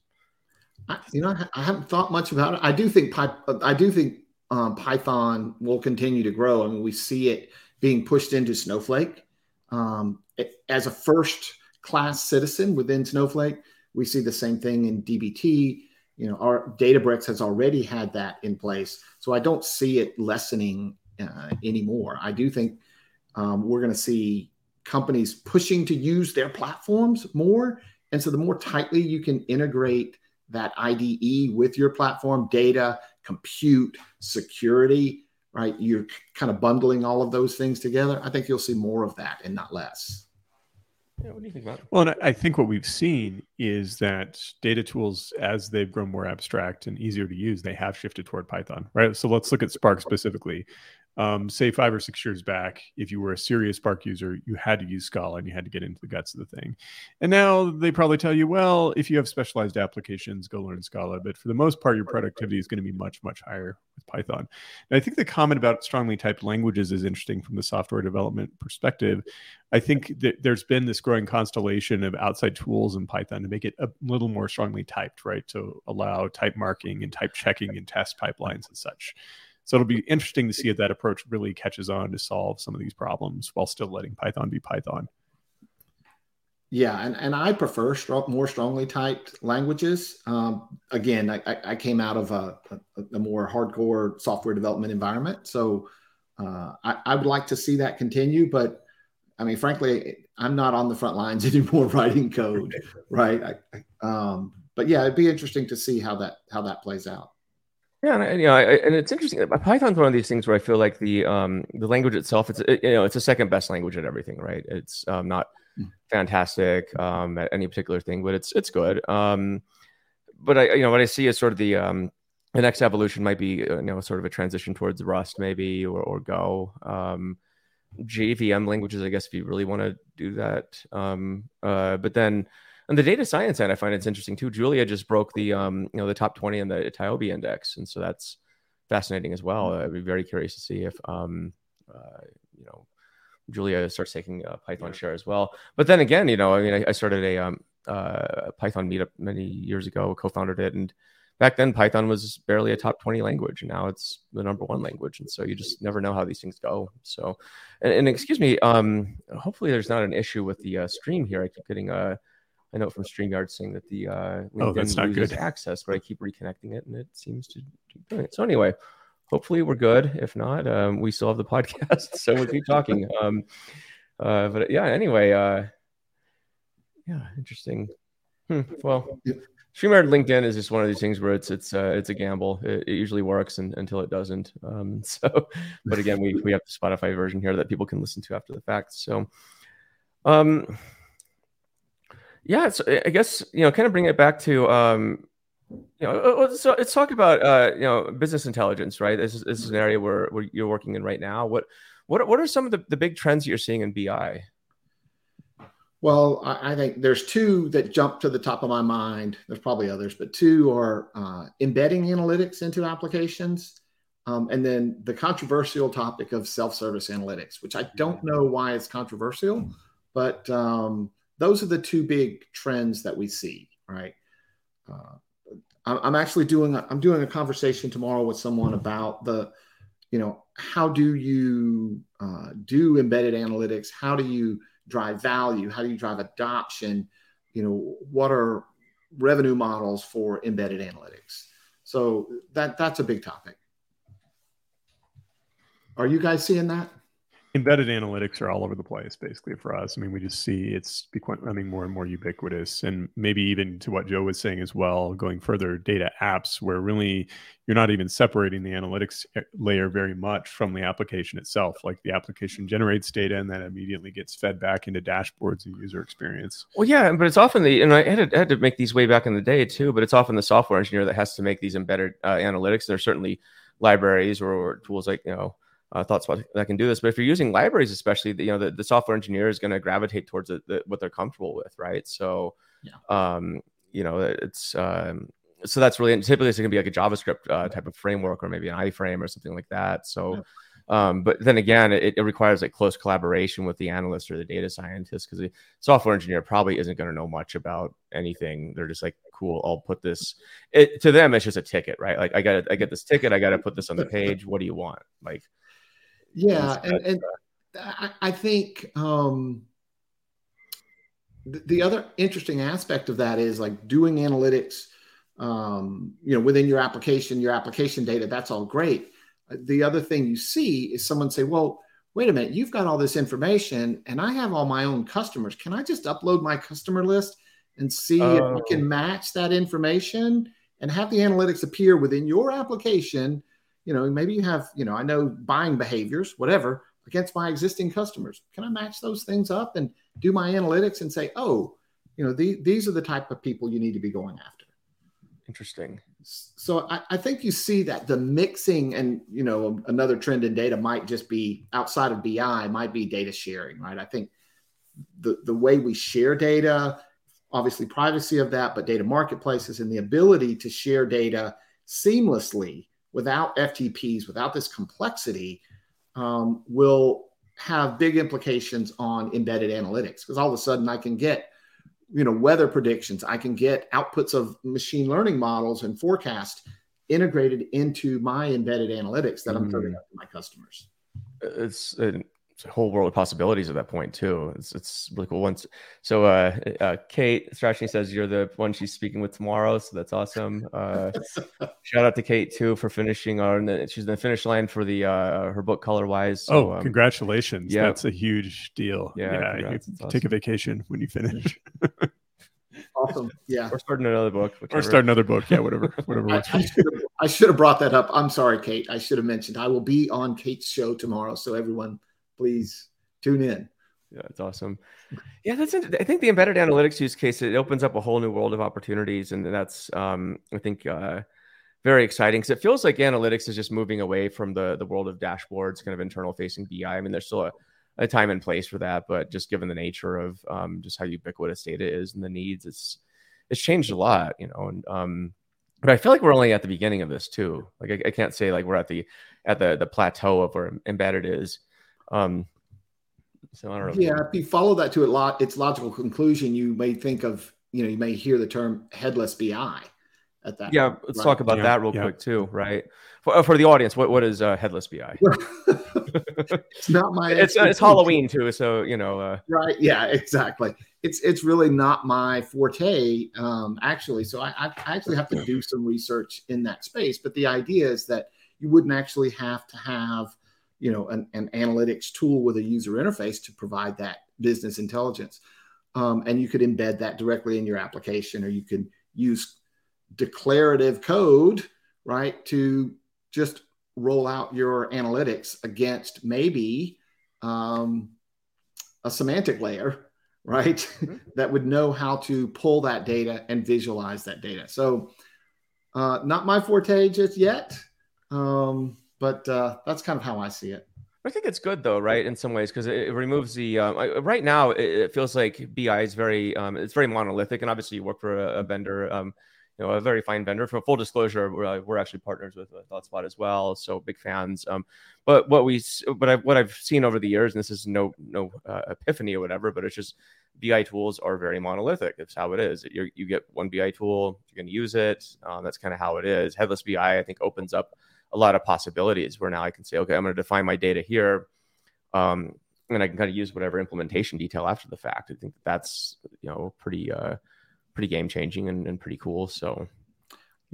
I, you know, I haven't thought much about it. I do think I do think um, Python will continue to grow. I mean, we see it being pushed into Snowflake um, it, as a first class citizen within Snowflake. We see the same thing in DBT. You know, our Databricks has already had that in place, so I don't see it lessening uh, anymore. I do think um, we're going to see companies pushing to use their platforms more, and so the more tightly you can integrate that IDE with your platform, data, compute, security, right? You're kind of bundling all of those things together. I think you'll see more of that and not less. Yeah, what do you think about it? Well, and I think what we've seen is that data tools, as they've grown more abstract and easier to use, they have shifted toward Python, right? So let's look at Spark specifically um, say five or six years back, if you were a serious Spark user, you had to use Scala and you had to get into the guts of the thing. And now they probably tell you, well, if you have specialized applications, go learn Scala. But for the most part, your productivity is going to be much, much higher with Python. And I think the comment about strongly typed languages is interesting from the software development perspective. I think that there's been this growing constellation of outside tools in Python to make it a little more strongly typed, right? To allow type marking and type checking and test pipelines and such. So it'll be interesting to see if that approach really catches on to solve some of these problems while still letting Python be Python. Yeah, and, and I prefer strong, more strongly typed languages. Um, again, I, I, came out of a, a, a, more hardcore software development environment, so uh, I, I would like to see that continue. But I mean, frankly, I'm not on the front lines [laughs] anymore writing code, right? I, um, but yeah, it'd be interesting to see how that how that plays out. Yeah, and, you know, I, and it's interesting. Python's one of these things where I feel like the um, the language itself, it's it, you know, it's a second best language at everything, right? It's um, not hmm. fantastic um, at any particular thing, but it's it's good. Um, but I, you know, what I see is sort of the um, the next evolution might be, uh, you know, sort of a transition towards Rust, maybe, or or Go. Um, JVM languages, I guess, if you really want to do that. Um, uh, but then on the data science end, I find it's interesting too. Julia just broke the um, you know the top 20 in the TIOBE index, and so that's fascinating as well. I'd be very curious to see if um, uh, you know Julia starts taking uh, Python share as well. But then again, you know, I mean, I, I started a um, uh, Python meetup many years ago, co-founded it, and back then Python was barely a top 20 language, and now it's the number one language. And so you just never know how these things go. So, and, and excuse me, um, hopefully there's not an issue with the uh, stream here. I keep getting a uh, I know from StreamYard saying that the uh, LinkedIn oh, that's not loses good. access, but I keep reconnecting it and it seems to keep doing it. So anyway, hopefully we're good. If not, um, we still have the [laughs] podcast, so we'll keep talking. Um, uh, but yeah, anyway, uh, yeah, interesting. Hmm, well, StreamYard LinkedIn is just one of these things where it's it's uh, it's a gamble. It, it usually works and, until it doesn't. Um, [laughs] so, but again, we we have the Spotify version here that people can listen to after the fact. So, um, yeah, so I guess you know, kind of bring it back to um, you know, let's, let's talk about uh, you know business intelligence, right? This is, this is an area where, where you're working in right now. What what what are some of the, the big trends you're seeing in BI? Well, I, I think there's two that jump to the top of my mind. There's probably others, but two are uh, embedding analytics into applications. Um, and then the controversial topic of self-service analytics, which I don't know why it's controversial, but um, those are the two big trends that we see, right? Uh, I'm actually doing a, I'm doing a conversation tomorrow with someone about the, you know, how do you uh, do embedded analytics? How do you drive value? How do you drive adoption? You know, what are revenue models for embedded analytics? So that that's a big topic. Are you guys seeing that? Embedded analytics are all over the place basically for us. I mean we just see it's becoming more and more ubiquitous. And maybe even to what joe was saying as well going further data apps where really you're not even separating the analytics eh, layer very much from the application itself. Like the application generates data and then immediately gets fed back into dashboards and user experience. Well yeah but it's often the and i had to, had to make these way back in the day too but it's often the software engineer that has to make these embedded uh, analytics. There's certainly libraries or, or tools like you know uh, ThoughtSpot that can do this. But if you're using libraries, especially, you know, the, the software engineer is going to gravitate towards the, the, what they're comfortable with, right? So, yeah. um, you know, it's um, so that's really typically it's going to be like a JavaScript uh, type of framework or maybe an iframe or something like that. So, um, but then again, it, it, requires like close collaboration with the analyst or the data scientist because the software engineer probably isn't going to know much about anything. They're just like, cool, I'll put this. It, to them, it's just a ticket, right? Like I got I get this ticket, I got to put this on the page. What do you want? Like, yeah, and, and I, I think. um the other interesting aspect of that is like doing analytics um, you know within your application your application data that's all great the other thing you see is someone say well wait a minute you've got all this information and i have all my own customers can i just upload my customer list and see if we can oh. match that information and have the analytics appear within your application you know maybe you have you know i know buying behaviors whatever against my existing customers can i match those things up and do my analytics and say oh you know the, these are the type of people you need to be going after Interesting. So I, I, think you see that the mixing and you know another trend in data might just be outside of BI might be data sharing, right? I think the the way we share data, obviously privacy of that, but data marketplaces and the ability to share data seamlessly without FTPs, without this complexity, um, will have big implications on embedded analytics because all of a sudden I can get you know weather predictions i can get outputs of machine learning models and forecast integrated into my embedded analytics that i'm putting mm. up to my customers it's a whole world of possibilities at that point too. It's it's really cool. Once so uh, uh Kate Strachnyi says you're the one she's speaking with tomorrow, so that's awesome. Uh, [laughs] shout out to Kate too for finishing on she's in the finish line for the uh her book Colorwise. So, oh, um, congratulations! Yeah, that's a huge deal. Yeah, yeah you awesome. take a vacation when you finish. [laughs] awesome. Yeah. Or start another book. Whichever. Or start another book. Yeah, whatever. [laughs] Whatever. I, I, should have, I should have brought that up. I'm sorry, Kate. I should have mentioned I will be on Kate's show tomorrow, so everyone please tune in. Yeah, it's awesome. Yeah, that's. I think the embedded analytics use case it opens up a whole new world of opportunities, and that's um, I think uh, very exciting because it feels like analytics is just moving away from the the world of dashboards, kind of internal facing BI. I mean, there's still a, a time and place for that, but just given the nature of um, just how ubiquitous data is and the needs, it's it's changed a lot, you know. And um, but I feel like we're only at the beginning of this too. Like I, I can't say like we're at the at the the plateau of where embedded is. Um, so I don't know. Yeah, if you follow that to a lot, its logical conclusion, you may think of, you know, you may hear the term headless BI at that. Yeah, let's right? talk about yeah, that real yeah. quick too, right? For, uh, for the audience, what, what is uh, headless BI? [laughs] it's not my. it's it's Halloween too, so you know. Uh... Right? Yeah, exactly. It's it's really not my forte, um, actually. So I, I actually have to do some research in that space. But the idea is that you wouldn't actually have to have you know an, an analytics tool with a user interface to provide that business intelligence. Um, and you could embed that directly in your application or you can use declarative code right to just roll out your analytics against maybe um, a semantic layer [laughs] right mm-hmm. that would know how to pull that data and visualize that data. So uh, not my forte just yet. Um, but uh, that's kind of how I see it. I think it's good though, right? In some ways, because it, removes the. Um, right now, it, feels like BI is very, um, it's very monolithic, and obviously you work for a, a vendor, um, you know, a very fine vendor. For full disclosure, we're, uh, we're actually partners with uh, ThoughtSpot as well, so big fans. Um, but what we, but I, what I've seen over the years, and this is no no uh, epiphany or whatever, but it's just BI tools are very monolithic. It's how it is. You're, you get one BI tool, you're going to use it. Um, that's kind of how it is. Headless BI, I think, opens up a lot of possibilities where now I can say, okay, I'm going to define my data here. Um, and I can kind of use whatever implementation detail after the fact. I think that's, you know, pretty, uh, pretty game changing and, and pretty cool. So,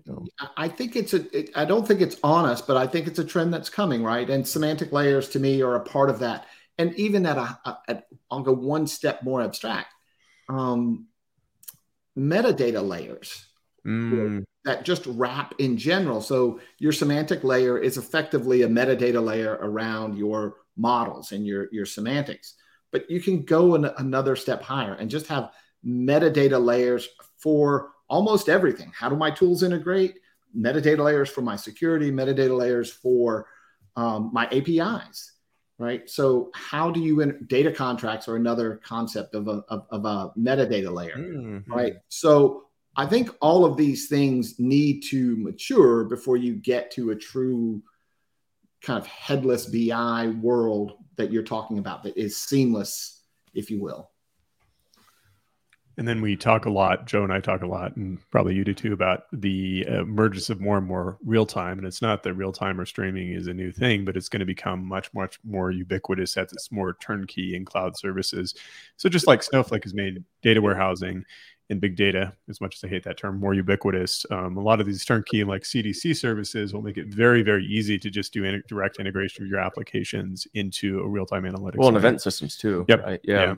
you know. I think it's a. It, I don't think it's on us, but I think it's a trend that's coming, right? And semantic layers to me are a part of that. And even at a, at, I'll go one step more abstract. Um, metadata layers mm. That just wrap in general. So your semantic layer is effectively a metadata layer around your models and your, your semantics. But you can go an, another step higher and just have metadata layers for almost everything. How do my tools integrate? Metadata layers for my security, metadata layers for um, my APIs, right? So how do you in, data contracts are another concept of a, of, of a metadata layer, mm-hmm. right? So I think all of these things need to mature before you get to a true kind of headless BI world that you're talking about that is seamless, if you will. And then we talk a lot, Joe and I talk a lot, and probably you do too, about the emergence of more and more real time. And it's not that real time or streaming is a new thing, but it's going to become much, much more ubiquitous as it's more turnkey in cloud services. So just like Snowflake has made data warehousing and big data, as much as I hate that term, more ubiquitous, um, a lot of these turnkey like CDC services will make it very, very easy to just do in- direct integration of your applications into a real time analytics. Well, and event systems too. Yep. Right? Yeah. Yeah.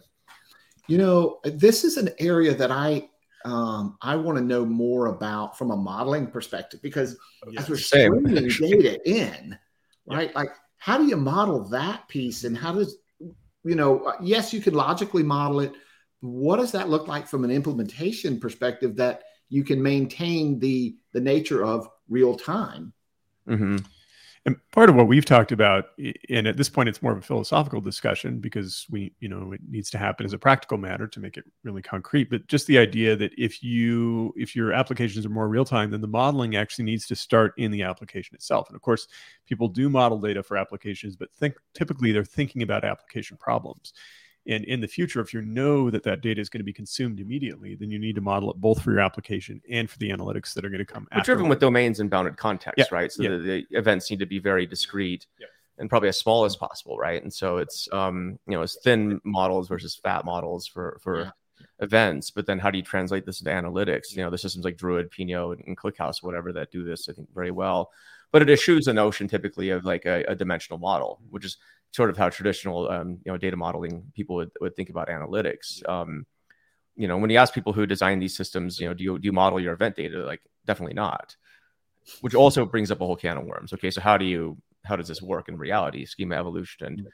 You know, this is an area that I um, I want to know more about from a modeling perspective because as we're Same. streaming [laughs] data in, right? Like, how do you model that piece, and how does you know? uh, Yes, you could logically model it. What does that look like from an implementation perspective that you can maintain the the nature of real time? hmm And part of what we've talked about, and at this point, it's more of a philosophical discussion because we, you know, it needs to happen as a practical matter to make it really concrete. But just the idea that if you, if your applications are more real time, then the modeling actually needs to start in the application itself. And of course, people do model data for applications, but think typically they're thinking about application problems. And in the future, if you know that that data is going to be consumed immediately, then you need to model it both for your application and for the analytics that are going to come after. driven with domains and bounded context, Yeah, right? So yeah. the, the events need to be very discrete Yeah. and probably as small as possible, right? And so it's um, you know, it's thin models versus fat models for for events. But then how do you translate this into analytics? You know, the systems like Druid, Pinot, and ClickHouse, whatever that do this, I think very well. But it eschews the notion typically of like a, a dimensional model, which is sort of how traditional um, you know data modeling people would, would think about analytics. Um, you know, when you ask people who design these systems, you know, do you do you model your event data? Like, definitely not. Which also brings up a whole can of worms. Okay, so how do you how does this work in reality? Schema evolution and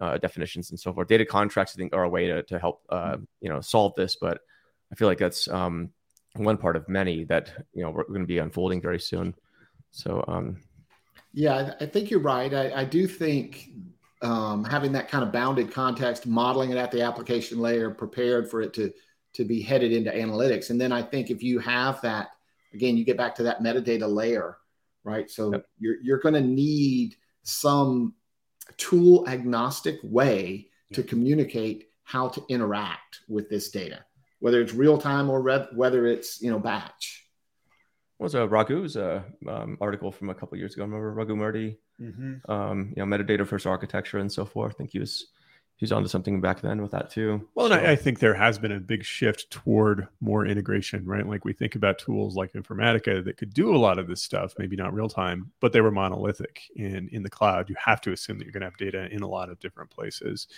uh, definitions and so forth. Data contracts, I think, are a way to to help uh, you know solve this, but I feel like that's um, one part of many that you know we're going to be unfolding very soon. So um, Yeah, I, I think you're right. I, I do think um, having that kind of bounded context, modeling it at the application layer, prepared for it to to be headed into analytics, and then I think if you have that, again, you get back to that metadata layer, right? So Yep. you're you're going to need some tool agnostic way to communicate how to interact with this data, whether it's real time or rev- whether it's you know batch. Was a Raghu's uh, um, article from a couple years ago? I Remember Raghu Murthy? um, you know, metadata first architecture and so forth. I think he was he was onto something back then with that too. Well, and I, I think there has been a big shift toward more integration, right? Like we think about tools like Informatica that could do a lot of this stuff, maybe not real time, but they were monolithic. And in the cloud, you have to assume that you're going to have data in a lot of different places.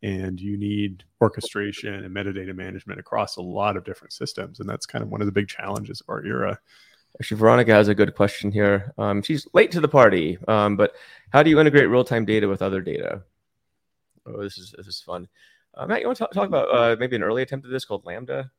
And you need orchestration and metadata management across a lot of different systems. And that's kind of one of the big challenges of our era. Actually, Veronica has a good question here. Um, she's late to the party, um, but how do you integrate real time data with other data? Oh, this is this is fun. Uh, Matt, you want to talk, talk about uh, maybe an early attempt at this called Lambda?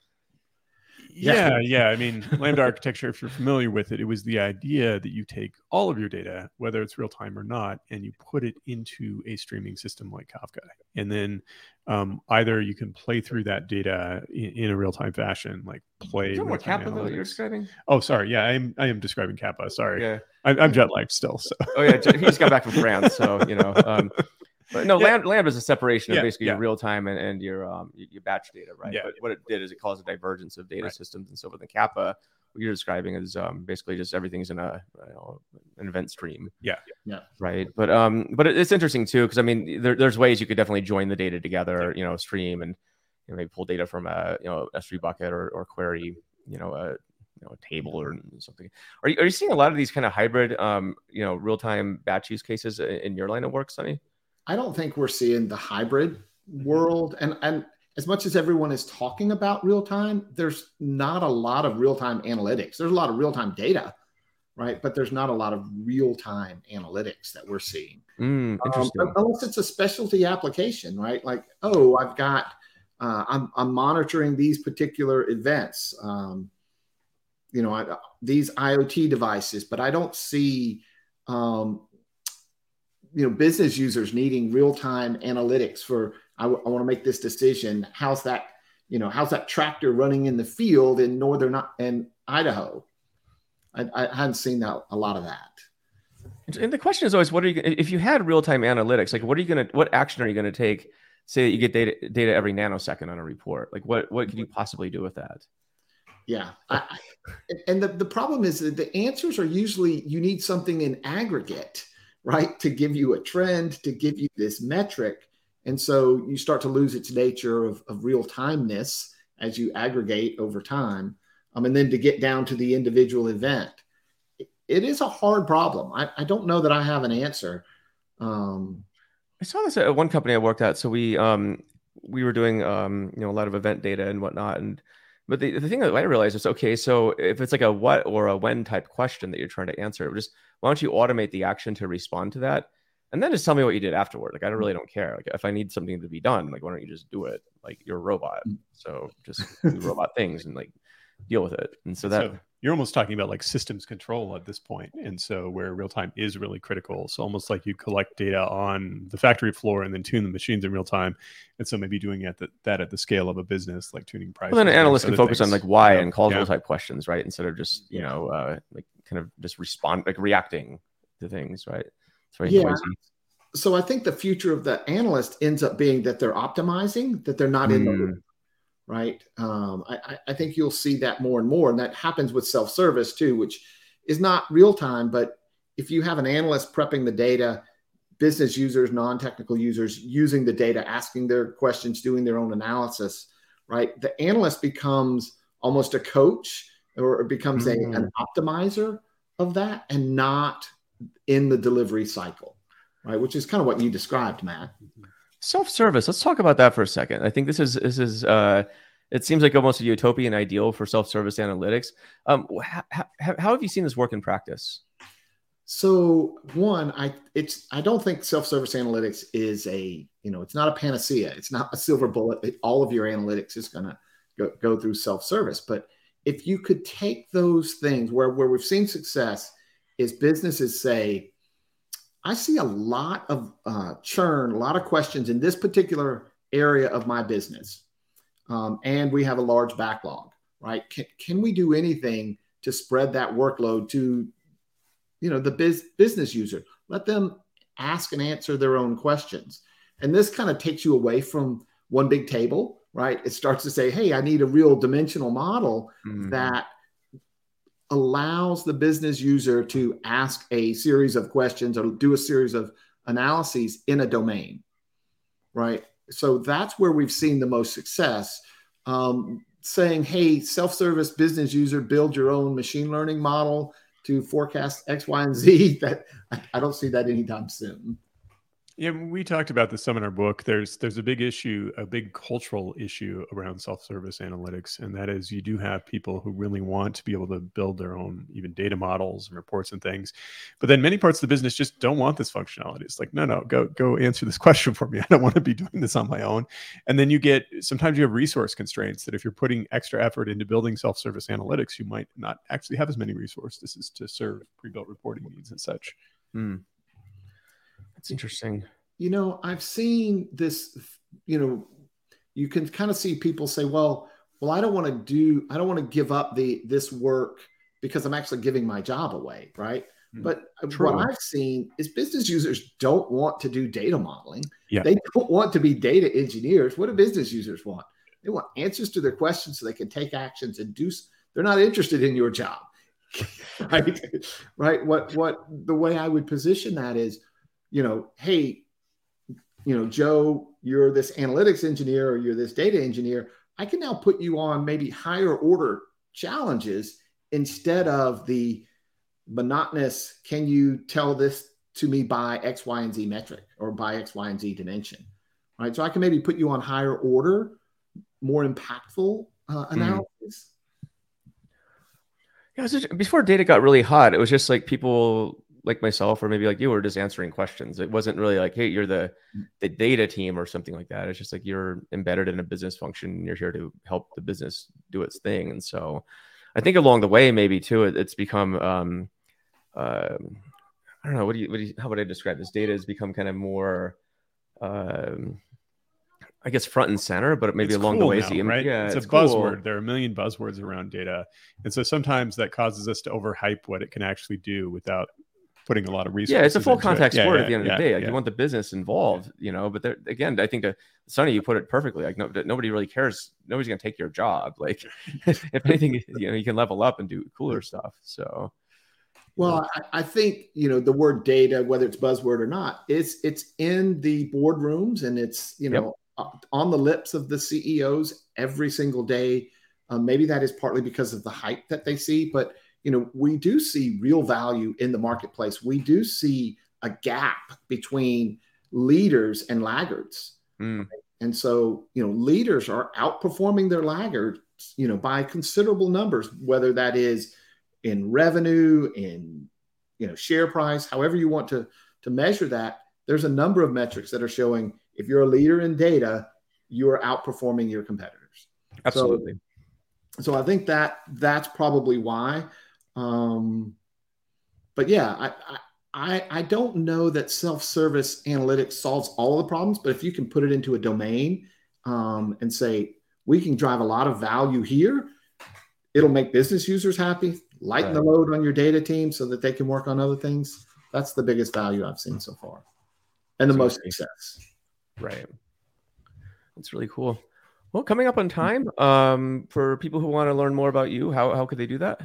Yeah, yeah. I mean, Lambda architecture, if you're familiar with it, it was the idea that you take all of your data, whether it's real time or not, and you put it into a streaming system like Kafka. And then um, either you can play through that data in, in a real time fashion, like play. Is that more real-time Kappa though that you're describing? Oh, sorry. Yeah, I am. I am describing Kappa. Sorry, Yeah. I'm, I'm jet lagged still. So Oh yeah. He just got back from France, so you know. Um, [laughs] but no, Yeah. Lambda, Lambda is a separation of Yeah, basically yeah. your real time and, and your um your your batch data, right? Yeah. But what it did is it caused a divergence of data Right. systems and so forth. And Kappa, what you're describing is um basically just everything's in a you know, an event stream. Yeah. Yeah. Right. But um but it's interesting too because I mean there, there's ways you could definitely join the data together, you know, stream and you know, maybe pull data from a you know S3 bucket or, or query, you know, a you know, a table or something. Are you, are you seeing a lot of these kind of hybrid, um, you know, real time batch use cases in, in your line of work, Sonny? I don't think we're seeing the hybrid world. And and as much as everyone is talking about real time, there's not a lot of real time analytics. There's a lot of real time data, right? But there's not a lot of real time analytics that we're seeing. Mm, Um, unless it's a specialty application, right? Like, oh, I've got, uh, I'm, I'm monitoring these particular events, um, you know, I, these IoT devices, but I don't see, um, you know, business users needing real time analytics for, I, want to make this decision. How's that, you know, how's that tractor running in the field in northern and Idaho? I, I hadn't seen that a lot of that. And the question is always, what are you if you had real time analytics? Like, what are you gonna, what action are you gonna take? Say that you get data data every nanosecond on a report. Like, what what could you possibly do with that? Yeah, I, and the the problem is that the answers are usually you need something in aggregate, right, to give you a trend, to give you this metric, and so you start to lose its nature of, of real timeness as you aggregate over time, um, and then to get down to the individual event it is a hard problem. I, I don't know that I have an answer. Um, I saw this at one company I worked at. So we um, we were doing um, you know a lot of event data and whatnot, and but the, the thing that I realized is okay. So if it's like a what or a when type question that you're trying to answer, just why don't you automate the action to respond to that, and then just tell me what you did afterward. Like I don't really don't care. Like if I need something to be done, like why don't you just do it? Like you're a robot, mm. so just do robot things and like deal with it. And so that. So- you're almost talking about like systems control at this point and so where real time is really critical so almost like you collect data on the factory floor and then tune the machines in real time and so maybe doing it that, that at the scale of a business like tuning prices well, then analysts can focus things. on like why yeah. and causal yeah. type questions right instead of just you know uh, like kind of just respond like reacting to things right it's very yeah. Noisy. so i think the future of the analyst ends up being that they're optimizing that they're not mm. in the hmm right? Um, I, I, think you'll see that more and more, and that happens with self-service too, which is not real time. But if you have an analyst prepping the data, business users, non-technical users using the data, asking their questions, doing their own analysis, right? The analyst becomes almost a coach or becomes mm-hmm. a, an optimizer of that, and not in the delivery cycle, right? Which is kind of what you described, Matt. Mm-hmm. Self-service. Let's talk about that for a second. I think this is this is uh, it seems like almost a utopian ideal for self-service analytics. Um, how, how, have you seen this work in practice? So one, I it's I don't think self-service analytics is a you know it's not a panacea. It's not a silver bullet. All of your analytics is going to go, go through self-service. But if you could take those things where where we've seen success is businesses say, I see a lot of uh, churn, a lot of questions in this particular area of my business. Um, and we have a large backlog, right? Can, can we do anything to spread that workload to, you know, the biz, business user? Let them ask and answer their own questions. And this kind of takes you away from one big table, right? It starts to say, hey, I need a real dimensional model mm-hmm. that allows the business user to ask a series of questions or do a series of analyses in a domain, right? So that's where we've seen the most success. Um, saying, hey, self service business user, build your own machine learning model to forecast X, Y, and Z. [laughs] That I don't see that anytime soon. Yeah, we talked about this some in our book. There's there's a big issue, a big cultural issue around self-service analytics, and that is you do have people who really want to be able to build their own even data models and reports and things, but then many parts of the business just don't want this functionality. It's like, no, no, go go answer this [laughs] question for me. I don't want to be doing this on my own. And then you get sometimes you have resource constraints that if you're putting extra effort into building self-service analytics, you might not actually have as many resources to serve pre-built reporting needs and such. Mm. That's interesting. You know, I've seen this, you know, you can kind of see people say, well, well, I don't want to do, I don't want to give up the this work because I'm actually giving my job away, right? Mm, but true. what I've seen is business users don't want to do data modeling. Yeah. They don't want to be data engineers. What do business users want? They want answers to their questions so they can take actions and do. They're not interested in your job, [laughs] right? right. What what the way I would position that is you know, hey, you know, Joe, you're this analytics engineer or you're this data engineer. I can now put you on maybe higher order challenges instead of the monotonous, can you tell this to me by X, Y, and Z metric or by X, Y, and Z dimension? Right. So I can maybe put you on higher order, more impactful uh, hmm. analysis. Mm. Yeah, before data got really hot, it was just like people like myself or maybe like you were just answering questions. It wasn't really like, hey, you're the mm. the data team or something like that. It's just like you're embedded in a business function. you're here to help the business do its thing. And so, I think along the way, maybe too, it, it's become. Um, uh, I don't know. What do you? What do you? How would I describe this? Data has become kind of more. Um, I guess front and center, but maybe it's along cool the way. now, right? Yeah, it's, it's a cool. buzzword. There are a million buzzwords around data, and so sometimes that causes us to overhype what it can actually do without putting a lot of resources. Yeah, it's a full into it. contact Yeah, sport yeah, at the end of the day. Like yeah. you want the business involved, you know. But there, again, I think uh, Sonny, you put it perfectly. Like no, nobody really cares. Nobody's gonna take your job. Like [laughs] if anything, [laughs] you know, you can level up and do cooler stuff. So Well, I, I think you know the word data, whether it's buzzword or not, it's it's in the boardrooms and it's you know uh, on the lips of the CEOs every single day. Um, maybe that is partly because of the hype that they see, but you know we do see real value in the marketplace. We do see a gap between leaders and laggards, mm, and so you know leaders are outperforming their laggards, you know, by considerable numbers, whether that is in revenue, in you know share price, however you want to to measure that. There's a number of metrics that are showing if you're a leader in data, you are outperforming your competitors. absolutely. So I think that that's probably why. Um, but yeah, I, I I I don't know that self-service analytics solves all the problems, but if you can put it into a domain um, and say we can drive a lot of value here, it'll make business users happy, lighten the load on your data team so that they can work on other things. That's the biggest value I've seen so far, and the most success. Right. That's really cool. Well, coming up on time, um, for people who want to learn more about you, how, how could they do that?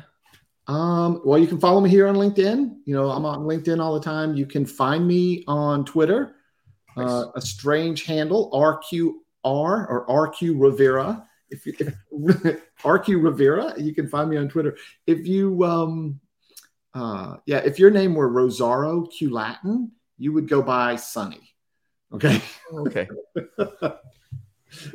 Um, well, you can follow me here on LinkedIn. You know, I'm on LinkedIn all the time. You can find me on Twitter, uh, a strange handle, RQR or RQ Rivera. If, you, if [laughs] RQ Rivera, you can find me on Twitter. If you, um, uh, yeah, if your name were Rosario Q Latin, you would go by Sonny. Okay. Okay. [laughs]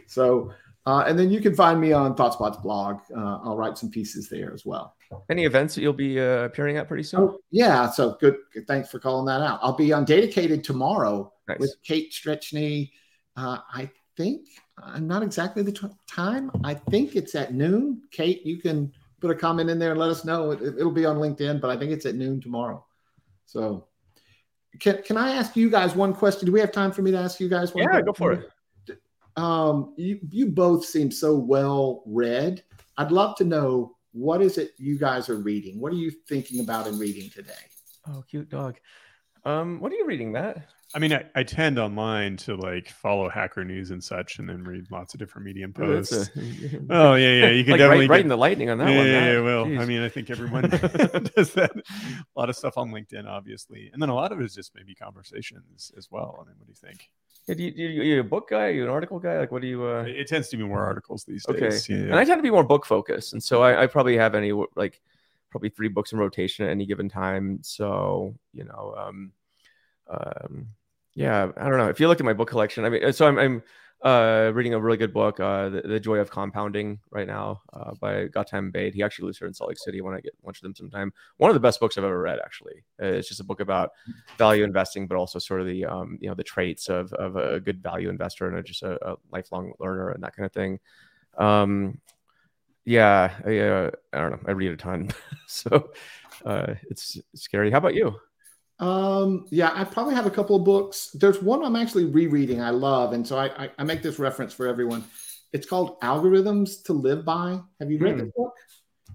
So, uh, and then you can find me on ThoughtSpot's blog. Uh, I'll write some pieces there as well. Any events that you'll be uh, appearing at pretty soon? Oh, yeah. So good. good. Thanks for calling that out. I'll be on DATAcated tomorrow nice. with Kate Strachnyi. Uh, I think I'm not exactly the t- time. I think it's at noon. Kate, you can put a comment in there and let us know. It, will be on LinkedIn, but I think it's at noon tomorrow. So, can can I ask you guys one question? Do we have time for me to ask you guys one? Yeah, question? go for it. Um, you you both seem so well read. I'd love to know what is it you guys are reading. What are you thinking about and reading today? Oh, cute dog. Um, what are you reading, Matt? I mean, I, I tend online to like follow Hacker News and such, and then read lots of different Medium Oh, posts. a- [laughs] Oh yeah, yeah. You can like definitely right, right get- in the lightning on that yeah, one. yeah, Matt. yeah, well, I mean, I think everyone [laughs] [laughs] does that. A lot of stuff on LinkedIn, obviously, and then a lot of it is just maybe conversations as well. I mean, what do you think? You, you, you a book guy? Are you an article guy? Like, what do you? Uh... It tends to be more articles these Okay. days. Yeah, And I tend to be more book focused, and so I, I probably have any like probably three books in rotation at any given time. So you know, um, um, yeah, I don't know. If you look at my book collection, I mean, so I'm, I'm uh, reading a really good book, uh, the, the Joy of Compounding, right now uh, by Gautam Baid. He actually lives here in Salt Lake City. When I get lunch with him sometime, one of the best books I've ever read. Actually, uh, it's just a book about value investing, but also sort of the um, you know the traits of of a good value investor and a, just a, a lifelong learner and that kind of thing. Um, yeah, I, uh, I don't know. I read a ton, [laughs] so uh, it's scary. How about you? Um, yeah, I probably have a couple of books. There's one I'm actually rereading. I love, and so I, I, I make this reference for everyone. It's called Algorithms to Live By. Have you read Hmm. this book?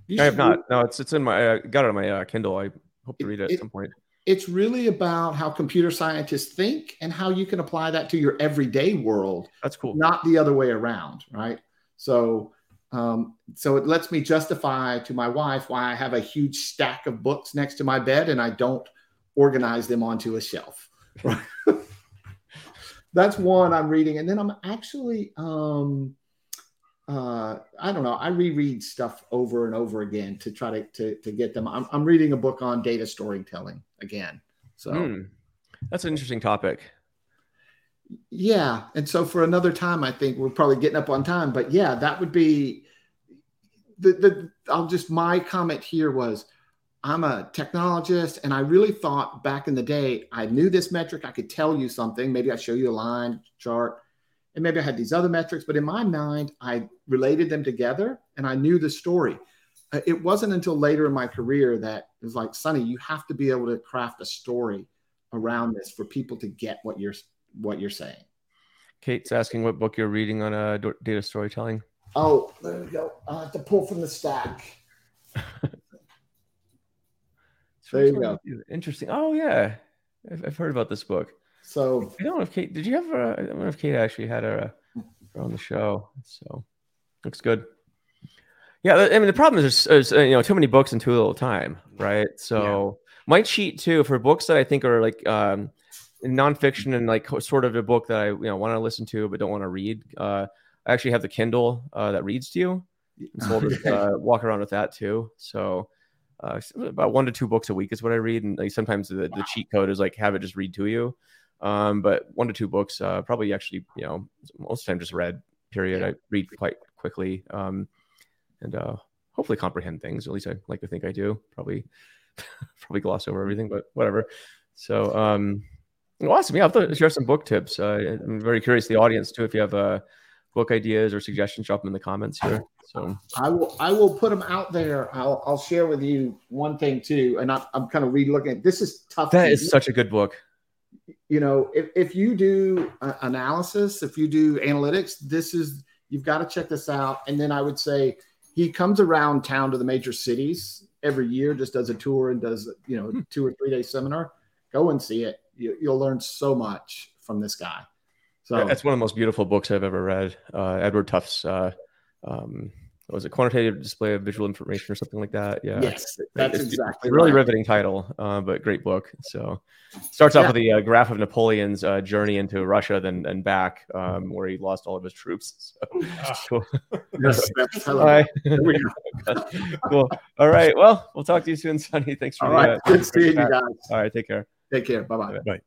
You I have not. read- No, it's it's in my. I got it on my uh, Kindle. I hope to read it at some point. It's really about how computer scientists think and how you can apply that to your everyday world That's cool. not the other way around, right? So, um, so it lets me justify to my wife why I have a huge stack of books next to my bed and I don't organize them onto a shelf. Right? [laughs] That's one I'm reading, and then I'm actually, um, uh, I don't know, I reread stuff over and over again to try to to, to get them. I'm, I'm reading a book on data storytelling again. So. Hmm. That's an interesting topic. Yeah. And so for another time, I think we're probably getting up on time, but yeah, that would be the, the, I'll just, my comment here was I'm a technologist and I really thought back in the day, I knew this metric. I could tell you something. Maybe I show you a line chart and maybe I had these other metrics, but in my mind, I related them together and I knew the story. Uh, It wasn't until later in my career that it was like, Sonny, you have to be able to craft a story around this for people to get what you're what you're saying. Kate's asking what book you're reading on uh, data storytelling. Oh, there we go. I have to pull from the stack. There you go. Interesting. Oh yeah, I've, I've, heard about this book. So I don't know if Kate. Did you have? A, I don't know if Kate actually had her, her on the show. So looks good. Yeah, I mean the problem is there's, there's uh, you know too many books in too little time, right? So yeah. might cheat too for books that I think are like um, nonfiction and like sort of a book that I you know want to listen to but don't want to read. Uh, I actually have the Kindle uh, that reads to you, so I'll just uh, walk around with that too. So uh, about one to two books a week is what I read, and like sometimes the, the cheat code is like have it just read to you. Um, but one to two books, uh, probably actually you know most of the time just read. Period. I read quite quickly, um, and uh, hopefully comprehend things. At least I like to think I do. Probably [laughs] probably gloss over everything, but whatever. So um, awesome. Yeah, I'll share some book tips. Uh, I'm very curious the audience too. If you have uh, book ideas or suggestions, drop them in the comments here. So I will I will put them out there. I'll I'll share with you one thing too, and I, am kind of re-looking. This is tough. That is such a good book. You know, if if you do uh, analysis, if you do analytics, this is you've got to check this out. And then I would say he comes around town to the major cities every year, just does a tour and does you know hmm. two or three day seminar. Go and see it. You, you'll learn so much from this guy. So that's one of the most beautiful books I've ever read. Uh, Edward Tufte's, uh, um, was it quantitative display of visual information or something like that? Yeah. Yes, that's it's, exactly. It's really right. riveting title, uh, but great book. So starts off yeah. with the uh, graph of Napoleon's uh, journey into Russia, then and back, um, where he lost all of his troops. [laughs] So, cool. [laughs] yes, all [laughs] right. cool. All right. Well, we'll talk to you soon, Sonny. Thanks for all the, right. Uh, Good seeing you guys. All right. Take care. Take care. Bye-bye. Bye.